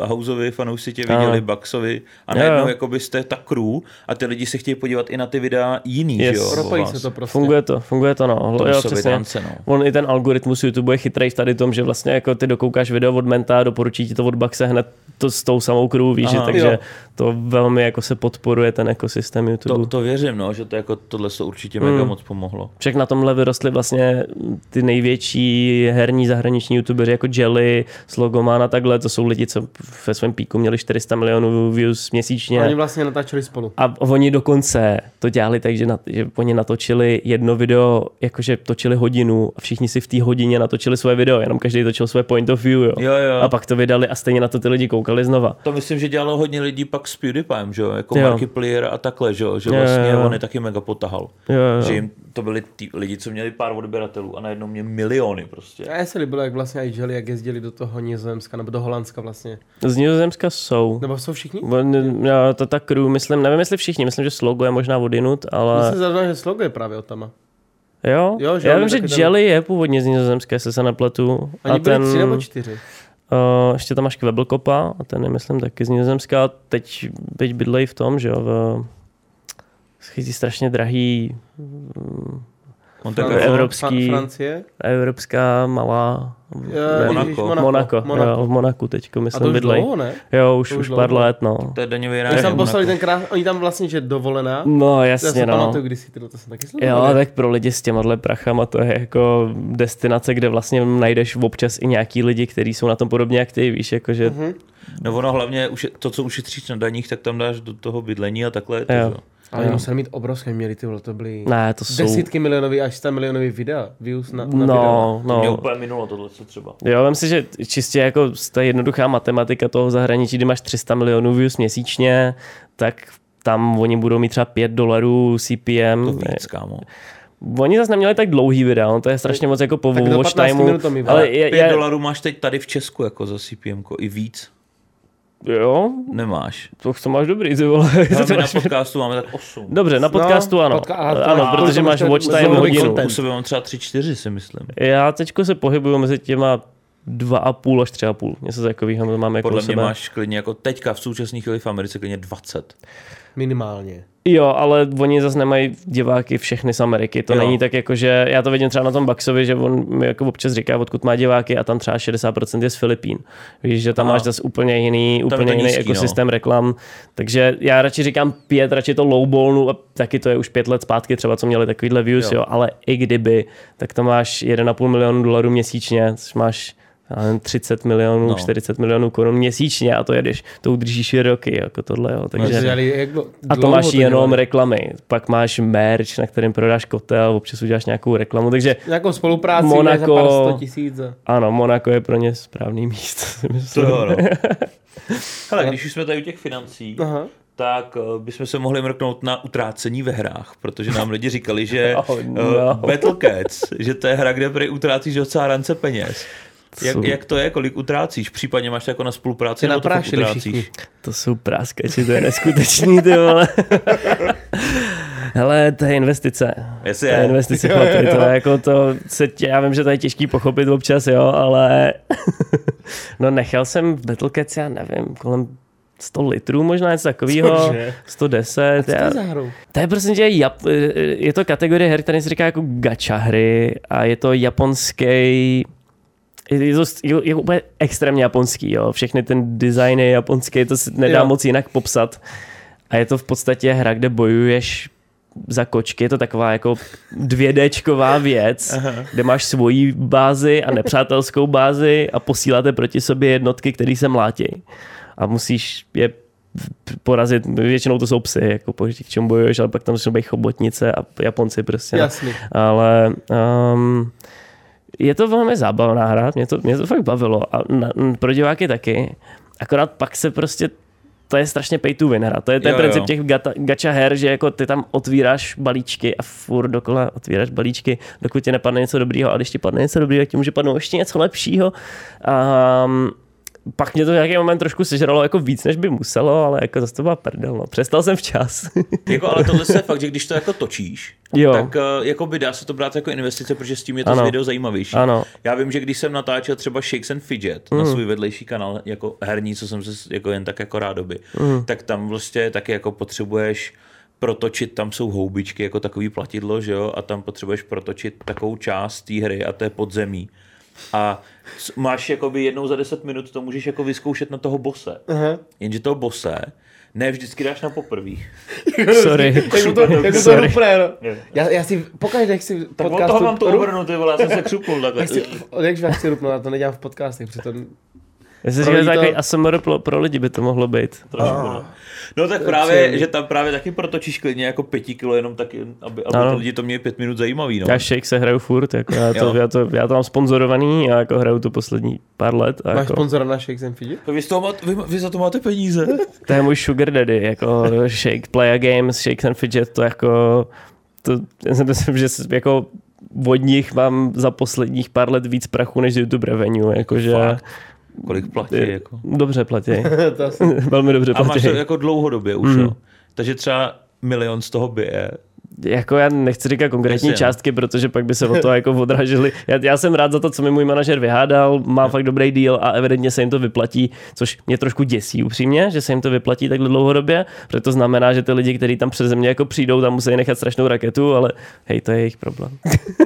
uh, Houseovi fanoušci tě viděli, Baxovi a najednou jako byste ta crew a ty lidi se chtějí podívat i na ty videa jiný, yes. že jo? Propojí se to prostě. Funguje to, funguje to no. To jo, přesně. Tance, no. On i ten algoritmus YouTube je chytrý v tady tom, že vlastně jako ty dokoukáš video od Menta, doporučí ti to od Baxe hned to s tou samou crew, víš, Aha, takže jo to velmi jako se podporuje ten ekosystém YouTube. To, to věřím, no, že to jako tohle se určitě mega hmm. moc pomohlo. Však na tomhle vyrostly vlastně ty největší herní zahraniční youtuberi jako Jelly, Slogoman a takhle, to jsou lidi, co ve svém píku měli 400 milionů views měsíčně. A oni vlastně natáčeli spolu. A oni dokonce to dělali tak, že, na, že oni natočili jedno video, jakože točili hodinu a všichni si v té hodině natočili svoje video, jenom každý točil svoje point of view, jo. Jo, jo. A pak to vydali a stejně na to ty lidi koukali znova. To myslím, že dělalo hodně lidí pak s PewDiePiem, že jo, jako jo. Markiplier a takhle, že jo, že vlastně jo, jo. on je taky mega potahal. Jo, jo. Že jim to byli tí lidi, co měli pár odběratelů a najednou mě miliony prostě. A já se líbilo, jak vlastně i jak jezdili do toho Nizozemska, nebo do Holandska vlastně. Z Nizozemska jsou. Nebo jsou všichni? Já, to ta crew, myslím, nevím jestli všichni, myslím, že Slogo je možná odinut, ale... Myslím, zrovna, že Slogo je právě od tama. Jo? jo že já vím, že Jelly ten... je původně z Nizozemska, jestli se nepletu. Oni a ten... tři nebo čtyři. Uh, ještě tam máš Kvebelkopa, a ten je, myslím, taky z Nizozemska. Teď, teď bydlej v tom, že jo, v, strašně drahý On tak evropský, Francie? Evropská malá je, Monako. Monako. Monako. Monako. Jo, v Monaku teďko myslím A to už bydlej. dlouho, ne? Jo, už, už pár let, no. To je daňový ráj. tam poslali ten krás, oni tam vlastně, že dovolená. No jasně, no. Pamatuju, když si to, to jsem taky sledoval. Jo, tak pro lidi s těmahle prachama to je jako destinace, kde vlastně najdeš občas i nějaký lidi, kteří jsou na tom podobně jak ty, víš, jakože... Uh-huh. No ono hlavně, už to, co ušetříš na daních, tak tam dáš do toho bydlení a takhle. To, jo. Ale oni museli mít obrovské, měli ty to byly ne, to jsou... desítky milionový až 100 milionový videa, views na, na no, video. No. Mě úplně minulo tohle co třeba. Jo, myslím si, že čistě jako ta jednoduchá matematika toho zahraničí, kdy máš 300 milionů views měsíčně, tak tam oni budou mít třeba 5 dolarů CPM. To víc, kámo. Oni zase neměli tak dlouhý videa, to je strašně moc jako po watch timeu. Ale 5 dolarů máš teď tady v Česku jako za CPM, i víc. Jo? Nemáš. To, to máš dobrý, ty vole. Ale na podcastu máme tak 8. Dobře, na podcastu no, ano. Podka- ano, ano protože máš watch time hodinu. U sebe mám třeba 3-4 si myslím. Já teďko se pohybuju mezi těma dva a půl až tři a půl. Něco takového máme jako Podle mě sebe. máš klidně jako teďka v současné chvíli v Americe klidně 20. Minimálně. Jo, ale oni zase nemají diváky všechny z Ameriky. To Jo. není tak jako, že já to vidím třeba na tom Baxovi, že on mi jako občas říká, odkud má diváky a tam třeba 60% je z Filipín. Víš, že tam Aha. máš zase úplně jiný, úplně jiný nízký, ekosystém reklam. Takže já radši říkám pět, radši to lowballnu a taky to je už pět let zpátky třeba, co měli takovýhle views, Jo. jo. ale i kdyby, tak to máš 1,5 milionu dolarů měsíčně, což máš 30 milionů, No. no. 40 milionů korun měsíčně a to jedeš, to udržíš i roky, jako tohle, jo. Takže, To dělali, jak dlo- a to máš jenom dělali? reklamy. Pak máš merch, na kterém prodáš kotel, občas uděláš nějakou reklamu. Takže Nějakou spolupráci Monaco- Monaco... za pár sto tisíc. a- ano, Monako je pro ně správný místo. To jo, no. Hele, když už jsme tady u těch financí, Aha. tak eh, bychom se mohli mrknout na utrácení ve hrách, protože nám lidi říkali, že Oh, eh, no. Battle Cats, že to je hra, kde prý utrácíš docela rance peněz. Jak, Jsou- jak to je, kolik utrácíš? Případně máš jako na spolupráci, nebo to utrácíš? všichni. To jsou práskači, to je neskutečný, ty vole. Hele, to je investice. Jestli To je je. investice, chlapi, to je jako to, se tě, já vím, že to je těžký pochopit občas, jo, ale no nechal jsem v Battlecats, já nevím, kolem 100 litrů možná něco takového, Cože? 110. Co to je za hru? To je prostě, že Jap, je to kategorie her, která se říká jako gacha hry a je to japonský je to, je, je úplně extrémně japonský, jo. Všechny ten design je japonský, to se nedá Jo. moc jinak popsat. A je to v podstatě hra, kde bojuješ za kočky, je to taková jako 2Dčková věc, Aha. kde máš svoji bázi a nepřátelskou bázi a posíláte proti sobě jednotky, které se mlátí. A musíš je porazit, většinou to jsou psy, jako proti k čemu bojuješ, ale pak tam začnou být chobotnice a Japonci prostě. Jasný. Ale um, je to velmi zábavná hra, mě to, mě to fakt bavilo a na, pro diváky taky. Akorát pak se prostě to je strašně pay to win hra. To je ten Jo, princip jo. těch gata, gacha her, že jako ty tam otvíráš balíčky a furt dokola otvíráš balíčky, dokud ti nepadne něco dobrýho a když ti padne něco dobrýho, tak ti může padnout ještě něco lepšího. Um, pak mě to v nějaký moment trošku sežralo jako víc, než by muselo, ale jako zase to byla prdel, no. Přestal jsem včas. Jako, ale tohle se fakt, že když to jako točíš, Jo. tak uh, jako by dá se to brát jako investice, protože s tím je to Ano. video zajímavější. Ano. Já vím, že když jsem natáčel třeba Shakes and Fidget mm. na svůj vedlejší kanál, jako herní, co jsem se jako jen tak jako rádoby, mm. tak tam vlastně taky jako potřebuješ protočit, tam jsou houbičky jako takový platidlo, že jo, a tam potřebuješ protočit takovou část té hry a to je podzemí. A máš jakoby jednou za 10 minut to můžeš jako vyzkoušet na toho bose. Aha. Jenže toho bose ne vždycky dáš na poprvý. Sorry. Jak to, jak to no. Jo. Já, já si pokaždé, jak si Tak od podcastu... toho mám to ru- obrnutý, vole, já jsem se křupnul takhle. jak si, jak já chci rupnout, já to nedělám v podcastech, přitom... Já lidi to- takový ASMR pro, pro lidi by to mohlo být. Trošku, no. no tak právě, příjemný. že tam právě taky protočíš klidně jako pěti kilo, jenom tak, aby, aby Ano. to lidi to měli pět minut zajímavý, no. Já Shake se hraju furt, jako já, to, já, to, já to mám sponzorovaný, já jako hraju to poslední pár let. A Máš jako, sponzora na Shakes and Fidget? Vy, z toho máte, vy, vy za to máte peníze? to je můj sugar daddy, jako Shake, Playa Games, Shakes and Fidget, to jako, to, já si myslím, že jako od nich mám za posledních pár let víc prachu než YouTube revenue, jakože Fakt? Kolik platí, je- jako. dobře platí, to asi... velmi dobře A máš platí. to jako dlouhodobě už, Mm. jo. Takže třeba milion z toho bije. Jako já nechci říkat konkrétní Jasně, no. částky, protože pak by se o to jako odražili. Já, já, jsem rád za to, co mi můj manažer vyhádal, má fakt dobrý deal a evidentně se jim to vyplatí, což mě trošku děsí upřímně, že se jim to vyplatí takhle dlouhodobě, protože to znamená, že ty lidi, kteří tam přes země jako přijdou, tam musí nechat strašnou raketu, ale hej, to je jejich problém.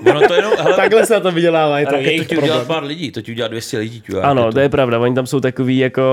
Ono to jenom, hele, Takhle se na to vydělává, je to, ale je to to ti udělá pár lidí, to ti udělá 200 lidí. Ti Ano, raketu. to je pravda, oni tam jsou takový jako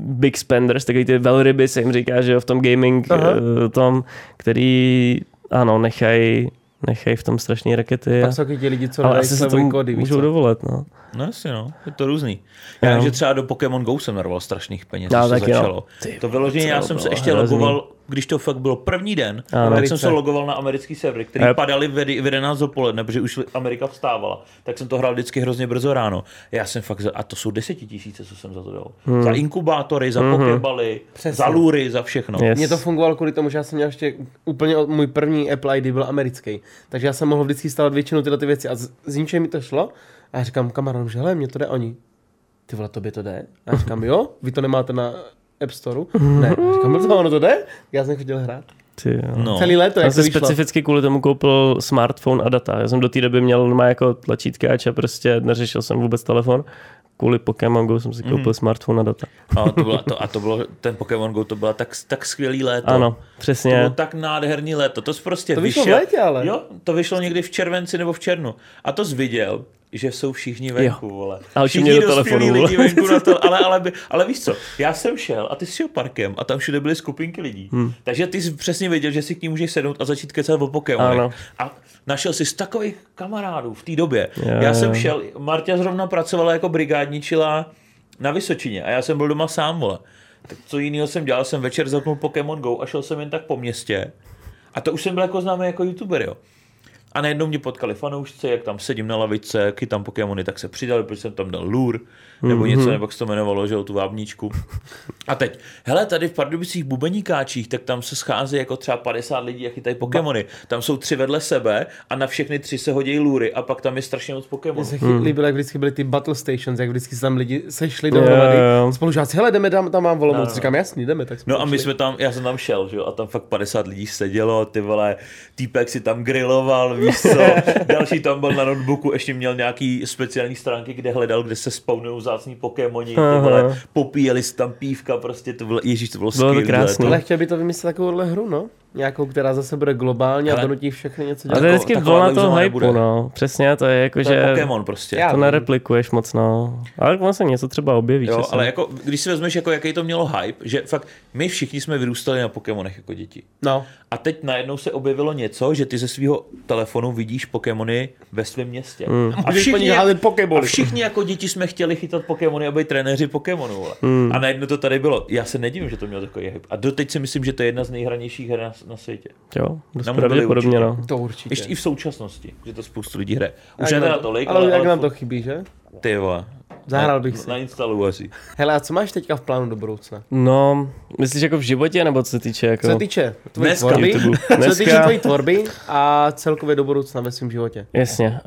big spenders, takový ty velryby se jim říká, že jo, v tom gaming Aha. eh, tom, který ano, nechají nechaj v tom strašné rakety. Pak A, jsou ti lidi, co ale asi se kódy, víš můžou co? dovolet, no. No jasně, no. Je to různý. Já vím, že třeba do Pokémon Go jsem narval strašných peněz, Já když to taky, no. začalo. Ty To vyloženě, já to jsem se ještě logoval, když to fakt bylo první den, Ano. tak Americe. jsem se logoval na americký servery, který Yep. padaly v, v 11 dopoledne, protože už Amerika vstávala. Tak jsem to hrál vždycky hrozně brzo ráno. Já jsem fakt, za, a to jsou desetitisíce, co jsem za to dal. Hmm. Za inkubátory, za pokebaly, Přesně. za lury, za všechno. Yes. Mně to fungovalo kvůli tomu, že já jsem měl ještě úplně můj první Apple ID byl americký. Takže já jsem mohl vždycky stávat většinu tyhle ty věci a z, z ničeho mi to šlo. A já říkám kamarádům, že hele, mě to jde oni. Ty vole, tobě to jde? A já říkám, jo, vy to nemáte na App Store? Ne. A říkám, no to ono to jde? Já jsem chodil hrát. Ty, jo. No. Celý léto, Já jak to jsem specificky kvůli tomu koupil smartphone a data. Já jsem do té doby měl má jako tlačítkáč a prostě neřešil jsem vůbec telefon. kvůli Pokémon Go jsem si koupil mm. smartphone na data. A to, bylo, to, a to bylo, ten Pokémon Go, to bylo tak, tak skvělý léto. Ano, přesně. To bylo tak nádherný léto. To jsi prostě To vyšlo v vyšel- létě, ale. Jo, to vyšlo někdy v červenci nebo v červnu. A to jsi viděl, že jsou všichni venku, Jo. vole. A všichni do telefonu, lidi venku na to, ale, ale, by, ale víš co, já jsem šel a ty jsi šel parkem a tam všude byly skupinky lidí. Hmm. Takže ty jsi přesně věděl, že si k ní můžeš sednout a začít kecat o Pokémonech. A našel si z takových kamarádů v té době. Jo, já jsem šel, Marta zrovna pracovala jako brigádničila na Vysočině a já jsem byl doma sám, vole. Tak co jiného jsem dělal, jsem večer zapnul Pokémon Go a šel jsem jen tak po městě. A to už jsem byl jako známý jako youtuber, jo. A najednou mě potkali fanoušci, jak tam sedím na lavice, chytám Pokémony, tak se přidali, protože jsem tam dal lure, nebo něco, nebo jak se to jmenovalo, že jo, tu vábničku. A teď, hele, tady v Pardubicích bubeníkáčích, tak tam se schází jako třeba 50 lidí a chytají Pokémony. Tam jsou tři vedle sebe a na všechny tři se hodí lury a pak tam je strašně moc Mně Pokémonů. se hmm. líbilo, jak vždycky byly ty battle stations, jak vždycky se tam lidi sešli dohromady. Jo, jo. Spolužáci, hele, jdeme tam, tam mám volomouc. No. Říkám, jasný, jdeme. Tak jsme No a my šli. jsme tam, já jsem tam šel, že jo, a tam fakt 50 lidí sedělo, ty vole, týpek si tam griloval, víš co, další tam byl na notebooku, ještě měl nějaký speciální stránky, kde hledal, kde se spawnují vzácní Pokémoni, popíjeli tam pívka, prostě to bylo, ježíš, to bylo, Bylo to skvělý krásný. léto. Ale chtěl by to vymyslet takovouhle hru, no. Nějakou, která zase bude globální a Hele. donutí všechny něco A to dělat. je Tako- vždycky bylo na to hypeu, nebude. no. Přesně, to je jako, To je že Pokémon prostě. Já- to nereplikuješ moc, no. Ale ono se něco třeba objeví. Jo, časem. ale jako, když si vezmeš, jako, jaký to mělo hype, že fakt my všichni jsme vyrůstali na Pokémonech jako děti. No, A teď najednou se objevilo něco, že ty ze svého telefonu vidíš Pokémony ve svém městě. Mm. A, Pokéboly. a všichni jako děti jsme chtěli chytat Pokémony a být trenéři Pokémonů. Hmm. A najednou to tady bylo. Já se nedivím, že to mělo takový hype. A doteď si myslím, že to je jedna z nejhranějších her na, na světě. Jo, dost pravděpodobně, no. to určitě. Ještě i v současnosti, že to spoustu lidí hraje. Už ne teda tolik, ale, ale, jak ale nám to chybí, že? Ty vole. Zahrál bych Na- si. Nainstaluju asi. Hele, a co máš teďka v plánu do budoucna? No, myslíš jako v životě, nebo co se týče jako... Co se týče tvojí Dneska. tvorby, YouTube. co se Dneska. týče tvojí tvorby a celkově do budoucna ve svém životě. Jasně.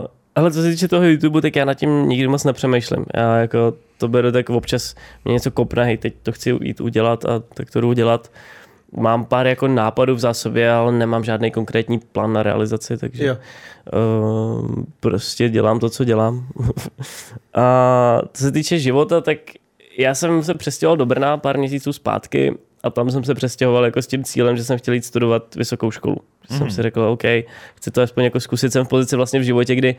Uh, ale co se týče toho YouTube, tak já nad tím nikdy moc nepřemýšlím. Já jako to beru tak občas mě něco kopne, hej, teď to chci jít udělat a tak to jdu udělat. Mám pár jako nápadů v zásobě, ale nemám žádný konkrétní plán na realizaci, takže Jo. uh, prostě dělám to, co dělám. a co se týče života, tak já jsem se přestěhoval do Brna pár měsíců zpátky a tam jsem se přestěhoval jako s tím cílem, že jsem chtěl jít studovat vysokou školu. Mm. Jsem si řekl, OK, chci to aspoň jako zkusit. Jsem v pozici vlastně v životě, kdy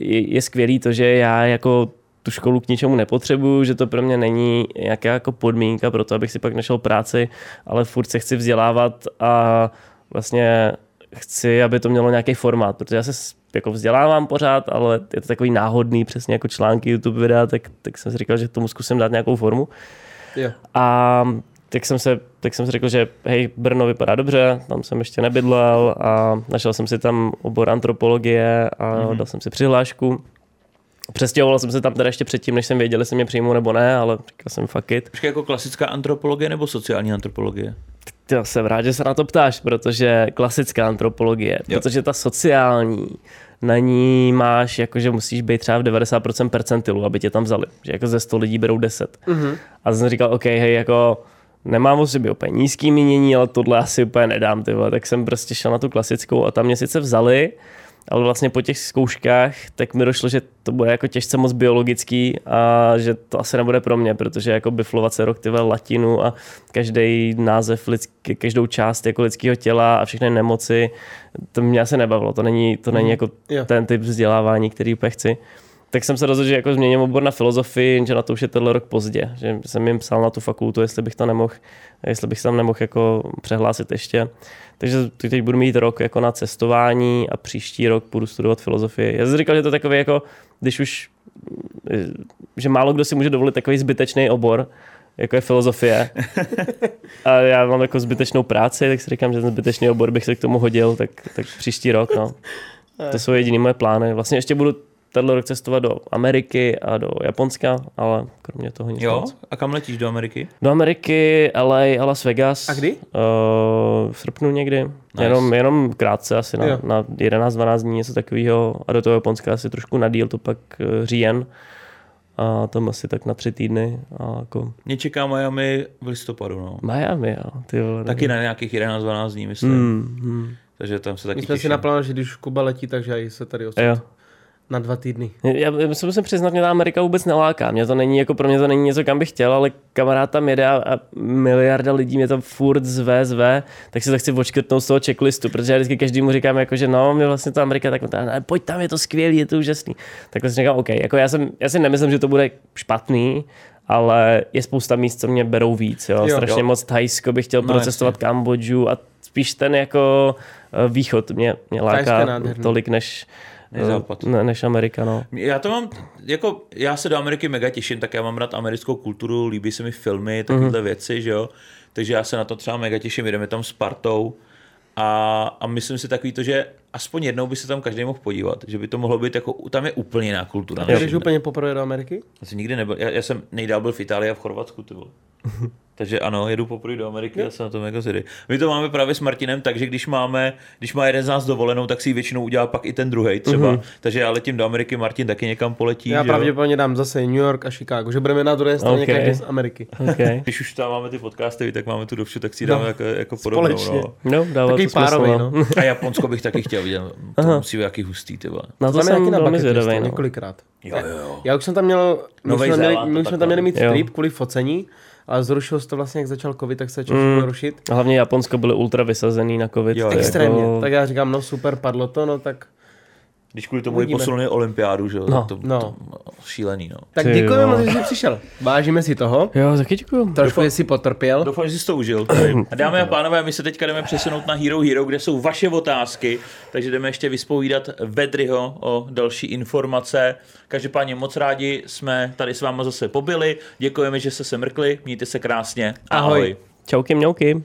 je, je skvělý to, že já jako tu školu k ničemu nepotřebuju, že to pro mě není nějaká jako podmínka pro to, abych si pak našel práci, ale furt se chci vzdělávat a vlastně chci, aby to mělo nějaký formát, protože já se jako vzdělávám pořád, ale je to takový náhodný, přesně jako články, YouTube videa, tak, tak jsem si říkal, že tomu zkusím dát nějakou formu. Jo. A tak jsem, se, tak jsem si řekl, že hej, Brno vypadá dobře, tam jsem ještě nebydlel a našel jsem si tam obor antropologie a Mhm. mm-hmm. dal jsem si přihlášku. Přestěhoval jsem se tam teda ještě předtím, než jsem věděl, jestli mě přijmou nebo ne, ale říkal jsem fuck it. Počkej, jako klasická antropologie nebo sociální antropologie? Já jsem rád, že se na to ptáš, protože klasická antropologie, Jo. protože ta sociální, na ní máš, jako, že musíš být třeba v 90% percentilu, aby tě tam vzali. Že jako ze 100 lidí berou 10. Mm-hmm. A jsem říkal, OK, hej, jako nemám o sobě úplně nízký mínění, ale tohle asi úplně nedám, ty vole. tak jsem prostě šel na tu klasickou a tam mě sice vzali, ale vlastně po těch zkouškách tak mi došlo, že to bude jako těžce moc biologický a že to asi nebude pro mě, protože jako biflovat se rok ty vole, latinu a každý název, lidský, každou část jako lidského těla a všechny nemoci, to mě asi nebavilo, to není, to není jako Jo. ten typ vzdělávání, který úplně chci. Tak jsem se rozhodl, že jako změním obor na filozofii, jenže na to už je tenhle rok pozdě. Že jsem jim psal na tu fakultu, jestli bych to nemohl, jestli bych se tam nemohl jako přehlásit ještě. Takže teď budu mít rok jako na cestování a příští rok budu studovat filozofii. Já jsem říkal, že to takový jako, když už, že málo kdo si může dovolit takový zbytečný obor, jako je filozofie. A já mám jako zbytečnou práci, tak si říkám, že ten zbytečný obor bych se k tomu hodil, tak, tak příští rok, no. To jsou jediné moje plány. Vlastně ještě budu tenhle rok cestovat do Ameriky a do Japonska, ale kromě toho nic Jo? moc. A kam letíš do Ameriky? Do Ameriky, LA a Las Vegas. A kdy? Uh, v srpnu někdy. Nice. Jenom, jenom krátce, asi Jo. na, na 11-12 dní, něco takového. A do toho Japonska asi trošku na díl, to pak uh, říjen. A tam asi tak na tři týdny. A jako Mě čeká Miami v listopadu, no. Miami, jo. Ty vole, Taky na nějakých 11-12 dní, myslím. Hmm, hmm. Takže tam se taky My jsme si těším. naplánovali, že když Kuba letí, takže i se tady Jo. Na dva týdny. Já, já se musím přiznat, mě ta Amerika vůbec neláká. Mě to není, jako pro mě to není něco, kam bych chtěl, ale kamarád tam jede a, a miliarda lidí mě tam furt zve, zve, tak si to chci odškrtnout z toho checklistu, protože já vždycky každému říkám, jako, že no, mě vlastně to Amerika, tak ne, pojď tam, je to skvělý, je to úžasný. Tak vlastně říkám, OK, jako já, jsem, já si nemyslím, že to bude špatný, ale je spousta míst, co mě berou víc. Jo? Jo, Strašně jo. moc Thajsko bych chtěl No, procestovat Kambodžu a spíš ten jako eh, východ mě, mě láká tolik než, Než eh, západ. ne, než Amerika. No. Já to mám, jako, já se do Ameriky mega těším, tak já mám rád americkou kulturu, líbí se mi filmy, takovéhle mm-hmm. věci, že jo. Takže já se na to třeba mega těším, jdeme tam s partou a, a myslím si takový to, že aspoň jednou by se tam každý mohl podívat, že by to mohlo být jako, tam je úplně jiná kultura. Jdeš úplně poprvé do Ameriky? Já jsem nikdy nebyl, já, já jsem nejdál byl v Itálii a v Chorvatsku, ty vole. Takže ano, jedu poprvé do Ameriky a jsem na tom mega zvědavý. My to máme právě s Martinem, takže když máme, když má jeden z nás dovolenou, tak si ji většinou udělá pak i ten druhý třeba. Mm-hmm. Takže já letím do Ameriky, Martin taky někam poletí. Já pravděpodobně dám zase New York a Chicago, že budeme na druhé straně Okay. každý z Ameriky. Okay. Když už tam máme ty podcasty, tak máme tu dovšu, tak si dáme No, jako, jako podobnou. společně. No. No, dává Takový to párový, no. no. A Japonsko bych taky chtěl vidět. To musí být jaký hustý, ty vole. Na to jsem na velmi zvědavý. No. několikrát. Jo, jo, jo. Já už jsem tam měl, my jsme, tam měli, mít Jo. trip kvůli focení, ale zrušil se to vlastně, jak začal covid, tak se začal Mm. rušit. A Hlavně Japonsko bylo ultra vysazený na covid. Jo, Extrémně. Jako... Tak já říkám, no super, padlo to, no tak Když kvůli tomu Uvidíme. posunuli olympiádu, že jo? No. to, No. to, šílený, no. Tak děkujeme moc, že jsi přišel. Vážíme si toho. Jo, taky děkuju. Trošku jsi potrpěl. Doufám, že jsi to užil. A dámy a pánové, my se teďka jdeme přesunout na Hero Hero, kde jsou vaše otázky, takže jdeme ještě vyspovídat Vedryho o další informace. Každopádně moc rádi jsme tady s váma zase pobyli. Děkujeme, že jste se mrkli. Mějte se krásně. Ahoj. Ahoj. Čauky mňauky.